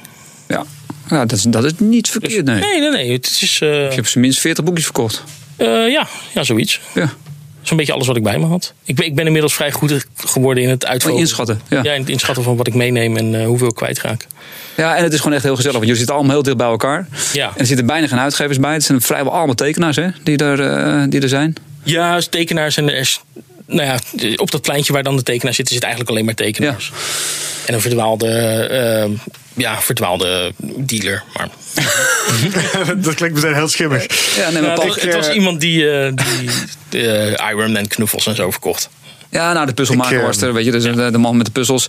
Ja, ja dat, is, dat is niet verkeerd, nee. Nee, nee, nee. Het is. eh, Ik heb ze minstens 40 boekjes verkocht. eh, ja, ja, zoiets. Ja, Zo'n beetje alles wat ik bij me had. Ik ben, ik ben inmiddels vrij goed geworden in het uitvoeren. inschatten. Ja. Ja, in het inschatten van wat ik meeneem en eh, hoeveel ik kwijtraak. ja, en het is gewoon echt heel gezellig. Want jullie zitten allemaal heel dicht bij elkaar. Ja. En er zitten bijna geen uitgevers bij. Het zijn vrijwel allemaal tekenaars hè, die, er, eh, die er zijn. Ja, als tekenaars en er is, nou ja, op dat pleintje waar dan de tekenaars zitten, zit eigenlijk alleen maar tekenaars. En een verdwaalde, eh, ja, verdwaalde dealer. Maar [laughs] dat klinkt meteen heel schimmig. Ja, nee, maar het, was, het was iemand die, eh, die eh, Iron Man knuffels en zo verkocht. Ja, nou, de puzzelmaker eh, was er, weet je, dus de, de man met de puzzels.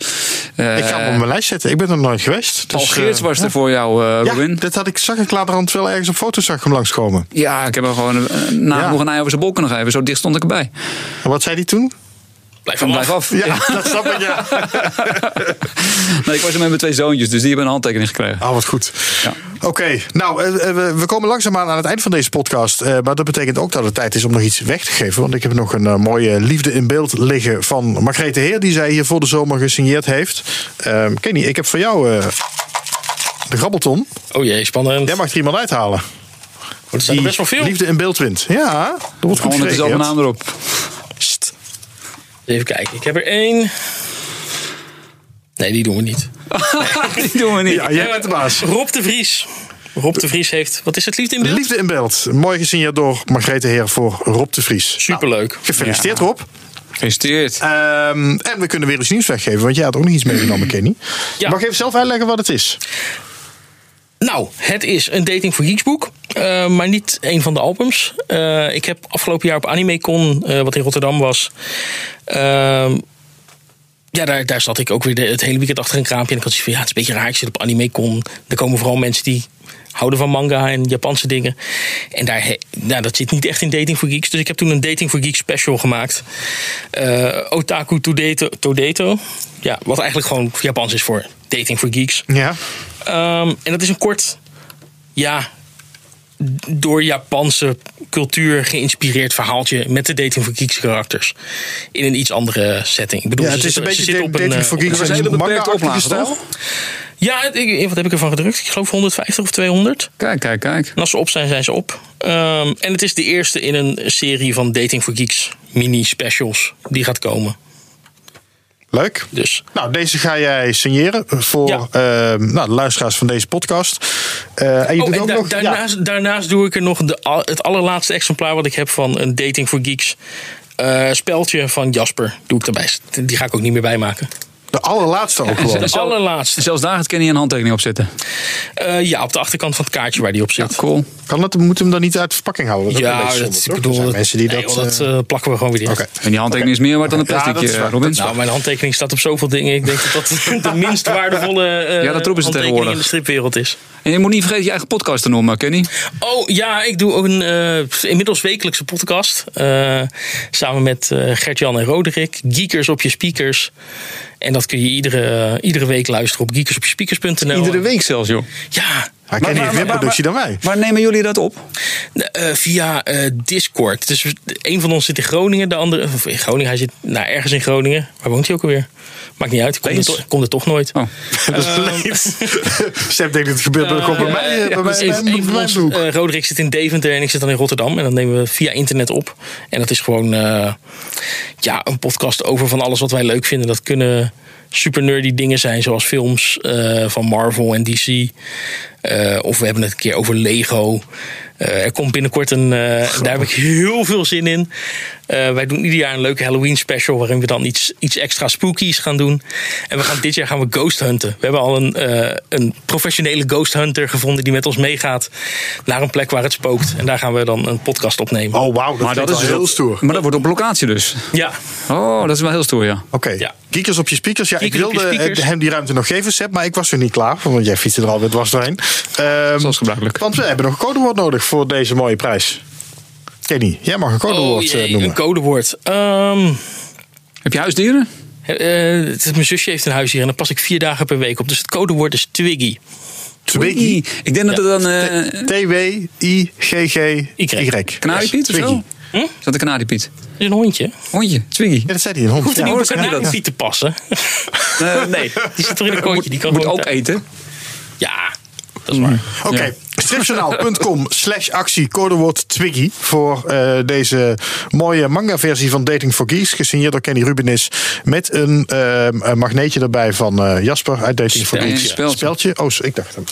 Eh, Ik ga hem op mijn lijst zetten. Ik ben er nooit geweest. Paul Dus, Geerts eh, was er voor jou, eh Ja, Robin. dat had ik, zag ik later wel ergens op foto's zag hem langskomen. Ja, ik heb hem gewoon uh, nagenoeg een ei over zijn bol kunnen geven. Zo dicht stond ik erbij. En wat zei hij toen? Blijf Van blijf af. Ja, dat snap ik, ja. [laughs] Nee, ik was er met mijn twee zoontjes, dus die hebben een handtekening gekregen. Ah, wat goed. Ja. Oké, nou, eh, eh, we, komen langzaamaan aan het eind van deze podcast. eh, maar dat betekent ook dat het tijd is om nog iets weg te geven. Want ik heb nog een mooie liefde in beeld liggen van Margrethe Heer... die zij hier voor de zomer gesigneerd heeft. Ehm, Kenny, ik heb voor jou eh, de grabbelton. Oh jee, spannend. Jij mag er iemand uithalen. er zijn er best wel veel. liefde in beeld wint. Ja, dat wordt goed Gewoon met dezelfde gereageerd. naam erop. Even kijken, ik heb er één. Nee, die doen we niet. [laughs] Die doen we niet. Ja, jij bent de baas. Rob de Vries. Rob de Vries heeft, wat is het liefde in beeld? Liefde in beeld. Mooi gesigneerd door Margrethe Heer voor Rob de Vries. Superleuk. Nou, gefeliciteerd Rob. Gefeliciteerd. Ehm, en we kunnen weer iets nieuws weggeven, want jij had ook nog iets meegenomen, Kenny. Ja. Mag je even zelf uitleggen wat het is? Nou, het is een Dating for Geeks boek, eh, maar niet een van de albums. Eh, ik heb afgelopen jaar op AnimeCon, eh, wat in Rotterdam was... ehm, ja, daar, daar zat ik ook weer de- het hele weekend achter een kraampje. En ik had zoiets van, ja, het is een beetje raar. Ik zit op AnimeCon. Er komen vooral mensen die houden van manga en Japanse dingen. En daar, nou, dat zit niet echt in Dating for Geeks. Dus ik heb toen een Dating for Geeks special gemaakt. Eh, Otaku Todeto, Todeto. Ja, wat eigenlijk gewoon Japans is voor Dating for Geeks. Ja. Ehm, en dat is een kort, ja, door Japanse cultuur geïnspireerd verhaaltje met de Dating for Geeks karakters. In een iets andere setting. Ik bedoel, Ja, ze het is een beetje zitten dating op een, for eh, geeks. Dat was een hele beperkte manga-achtige oplage, stijl. toch? Ja, ik- wat heb ik ervan gedrukt? Ik geloof 150 of 200. Kijk, kijk, kijk. En als ze op zijn, zijn ze op. Ehm, en het is de eerste in een serie van Dating for Geeks mini-specials die gaat komen. Leuk. Dus Nou, deze ga jij signeren voor Ja. ehm, nou, de luisteraars van deze podcast. Eh, en je Oh, doet en ook da- nog... ja, daarnaast, daarnaast doe ik er nog de, het allerlaatste exemplaar wat ik heb van een Dating for Geeks eh, speldje van Jasper. Doe ik erbij. Die ga ik ook niet meer bijmaken. De allerlaatste ook gewoon. Het allerlaatste. Zelfs daar gaat Kenny een handtekening op zetten. Eh, ja, op de achterkant van het kaartje waar die op zit. Cool. Kan dat, moet hem dan niet uit de verpakking houden? Dat Ja, dat, ik bedoel, dat, mensen die nee, dat... dat eh, eh, plakken we gewoon weer. Oké. En die handtekening is meer waard dan een Ja, plastic, dat is waar. Robin. Nou, mijn handtekening staat op zoveel dingen. Ik denk dat dat [laughs] de minst waardevolle eh Ja, dat roepen ze handtekening tegenwoordig. in de stripwereld is. En je moet niet vergeten je eigen podcast te noemen, Kenny. Oh ja, ik doe ook een eh, inmiddels wekelijkse podcast. eh, samen met eh, Gert-Jan en Roderick. Geekers op je speakers. En dat kun je iedere, iedere week luisteren op geekersopjespeakers.nl. Iedere week zelfs, joh. Ja, Hij kent meer productie dan wij. Waar nemen jullie dat op? eh, via eh, Discord. Dus een van ons zit in Groningen, de andere of in Groningen. Hij zit nou, ergens in Groningen. Waar woont hij ook alweer? Maakt niet uit. Ik kom, er, kom er toch nooit. Oh. [laughs] Dat is leed. [laughs] Stef denkt dat het gebeurt bij mij. eh, bij mij- een, bij een van mijn ons, boek. eh, Roderick zit in Deventer en ik zit dan in Rotterdam. En dan nemen we via internet op. En dat is gewoon eh, ja, een podcast over van alles wat wij leuk vinden. Dat kunnen super nerdy dingen zijn, zoals films eh, van Marvel en DC. Eh, of we hebben het een keer over Lego. Eh, er komt binnenkort een. eh, daar heb ik heel veel zin in. Eh, wij doen ieder jaar een leuke Halloween special. waarin we dan iets, iets extra spookies gaan doen. En we gaan, dit jaar gaan we ghost hunten. We hebben al een, eh, een professionele ghost hunter gevonden. die met ons meegaat naar een plek waar het spookt. En daar gaan we dan een podcast opnemen. Oh, wauw. Dat, Maar dat is wel heel stoer. Maar dat wordt op locatie dus. Ja, Oh, dat is wel heel stoer, ja. Oké, Ja. Geekers op je speakers. Ja, ik wilde eh, hem die ruimte nog geven, Seb, maar ik was er niet klaar. Want jij fietste er alweer dwars doorheen. Ehm, Zoals gebruikelijk. Want we hebben nog een codewoord nodig voor deze mooie prijs. Kenny, jij mag een codewoord oh, eh, jee, noemen. een codewoord. Ehm, Heb je huisdieren? eh, het is- mijn zusje heeft een huis hier en daar pas ik vier dagen per week op. Dus het codewoord is Twiggy. Twiggy. Ik denk dat het dan... eh T-W-I-G-G-Y. Kanariepiet of Twiggy. zo? Is dat een kanariepiet? Dat is een hondje. Hondje, Twiggy. Ja, dat zei hij, een hond. Hoeft er Ja. niet op dat? te passen. [laughs] Eh, nee. Die zit toch in een kooitje. Die kan Moet ook eten. Ja, dat is waar. Oké, stripjournaal.com slash actie codewoord Twiggy voor eh, deze mooie manga versie van Dating for Geeks, gesigneerd door Kenny Rubinis, met een, eh, een magneetje erbij van eh, Jasper uit Dating for. Geeks. Speltje. Speltje. Oh, ik dacht hem.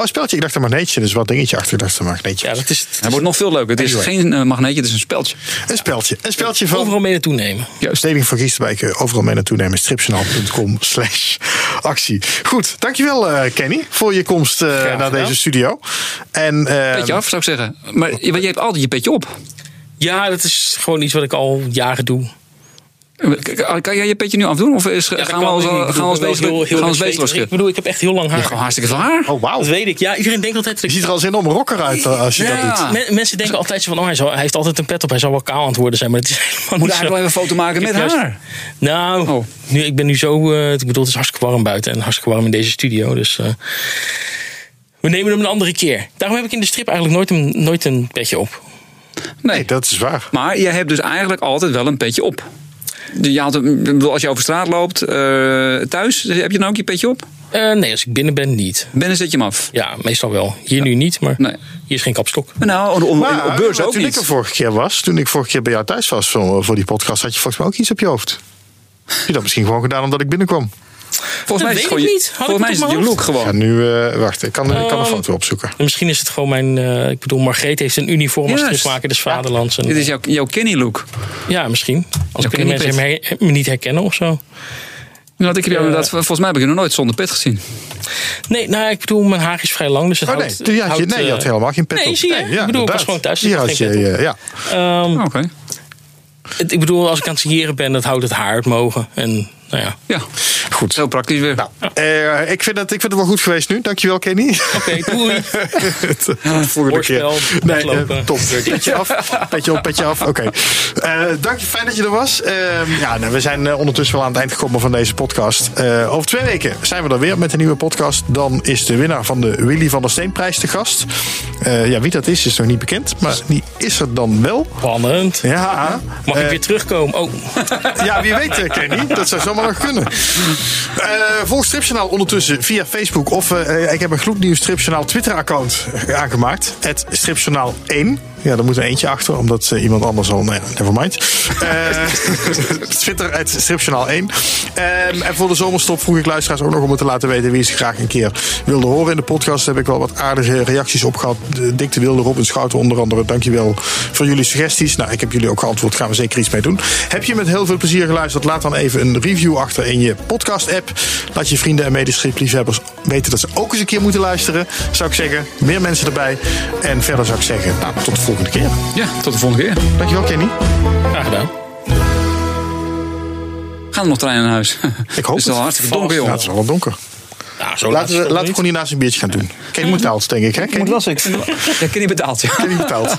Oh, speltje. Ik dacht een magneetje. Dus wat dingetje achter. Ik dacht een magneetje. Ja, dat is het. Hij wordt nog veel leuker. Het is Anyway. geen eh, magneetje, het is een speldje. Een speltje. Een speltje van Overal mee naartoe nemen. For Geeks erbij kun je overal mee naartoe nemen. Stripjournaal.com [laughs] slash actie. Goed, dankjewel eh, Kenny voor je komst eh, naar gedaan. deze studio. En, eh, Petje af, zou ik zeggen. Maar je, je hebt altijd je petje op. Ja, dat is gewoon iets wat ik al jaren doe. Kan jij je petje nu afdoen? Of is, Ja, gaan we. Ik gaan we ik wezenlijk gaan we bedoel, ik heb echt heel lang haar. gewoon hartstikke veel haar. Oh, wauw. Dat weet ik. Ja, iedereen denkt altijd... Je ziet er als een enorme rocker uit eh, als je Ja. dat doet. Men- mensen denken altijd van, oh, hij, zal- hij heeft altijd een pet op. Hij zal wel kaal aan het worden zijn, maar het is [laughs] helemaal Moet zo. wel even een foto maken Ik met juist- haar. Nou, Oh. nu, ik ben nu zo... eh, ik bedoel, het is hartstikke warm buiten en hartstikke warm in deze studio. Dus eh, we nemen hem een andere keer. Daarom heb ik in de strip eigenlijk nooit een, nooit een petje op. Nee. Nee, dat is waar. Maar je hebt dus eigenlijk altijd wel een petje op. Je had, als je over straat loopt, eh, thuis, heb je dan ook je petje op? Eh, nee, als ik binnen ben, niet. Binnen zet je hem af. Ja, meestal wel. Hier nu niet, maar Nee. hier is geen kapstok. Nou, op, op, Maar, op beurs maar ook toen ik er niet. vorige keer was, toen ik vorige keer bij jou thuis was voor, voor die podcast, had je volgens mij ook iets op je hoofd. Heb je dat misschien gewoon gedaan omdat ik binnenkwam? Volgens mij is het gewoon ik je, niet. Ik volgens mij het is het je look Ik ga gewoon. nu, eh, wacht, ik kan, ik kan een Ehm, foto opzoeken. En misschien is het gewoon mijn... eh, ik bedoel, Margreet heeft een uniform als stripmaker des Vaderlands. En, Dit is jouw, jouw Kenny look. Ja, misschien. Als kunnen mensen Kenny me, me niet herkennen of zo. Nou, ik heb jou Eh. inderdaad, volgens mij heb ik je nog nooit zonder pet gezien. Nee, nou, ik bedoel, mijn haar is vrij lang. Dus het Oh nee, houdt, je, houdt, nee, je had eh, helemaal geen pet nee, op. zie je? Ik bedoel, ik was gewoon thuis, dus Hier ik had had je, eh, ja. ehm, Oké. het- ik bedoel, als ik aan het signeren ben, dat houdt het haar uit mogen. En nou ja. Ja. Goed. Zo praktisch weer. Nou, eh, ik, vind het, ik vind het wel goed geweest nu. Dankjewel, Kenny. Oké, [laughs] doei. Volgende keer. Hoorspel, Nee, eh, top. Petje af. Petje op, petje af. Oké. Eh, dank je, fijn dat je er was. Eh, ja, nou, we zijn eh, ondertussen wel aan het eind gekomen van deze podcast. Eh, over twee weken zijn we er weer met een nieuwe podcast. Dan is de winnaar van de Willy van der Steenprijs te gast. Eh, ja, wie dat is, is nog niet bekend. Maar die is er dan wel. Spannend. Ja. Mag eh, ik weer terugkomen? Oh, ja, wie weet, eh, Kenny. Dat zou zomaar nog kunnen. Eh volg Stripjournaal ondertussen via Facebook. Of eh, ik heb een gloednieuw Stripjournaal Twitter-account aangemaakt. Het Stripjournaal 1. Ja, daar moet er eentje achter, omdat eh, iemand anders al... Nee, nevermind. [laughs] Eh Twitter, het Stripjournaal 1. Ehm, en voor de zomerstop vroeg ik luisteraars ook nog om het te laten weten... wie ze graag een keer wilde horen in de podcast. Daar heb ik wel wat aardige reacties op gehad. De de Wilde, Robin Schouten onder andere. Dankjewel voor jullie suggesties. Nou, ik heb jullie ook geantwoord. Gaan we zeker iets mee doen. Heb je met heel veel plezier geluisterd? Laat dan even een review achter in je podcast-app. Laat je vrienden en medestripliefhebbers weten dat ze ook eens een keer moeten luisteren. Zou ik zeggen, meer mensen erbij. En verder zou ik zeggen, nou, tot de volgende keer. Ja, tot de volgende keer. Dankjewel, Kenny. graag gedaan. Gaan er nog treinen naar huis? [laughs] Ik hoop Het is al het. hartstikke donker, Ja, joh. het is wel wat donker. Nou, zo Laten is we, laten we gewoon hiernaast een biertje gaan doen. Kenny moet betaald, denk ik, hè? Kenny, Ja, Kenny betaalt, ja. Kenny betaald. [laughs]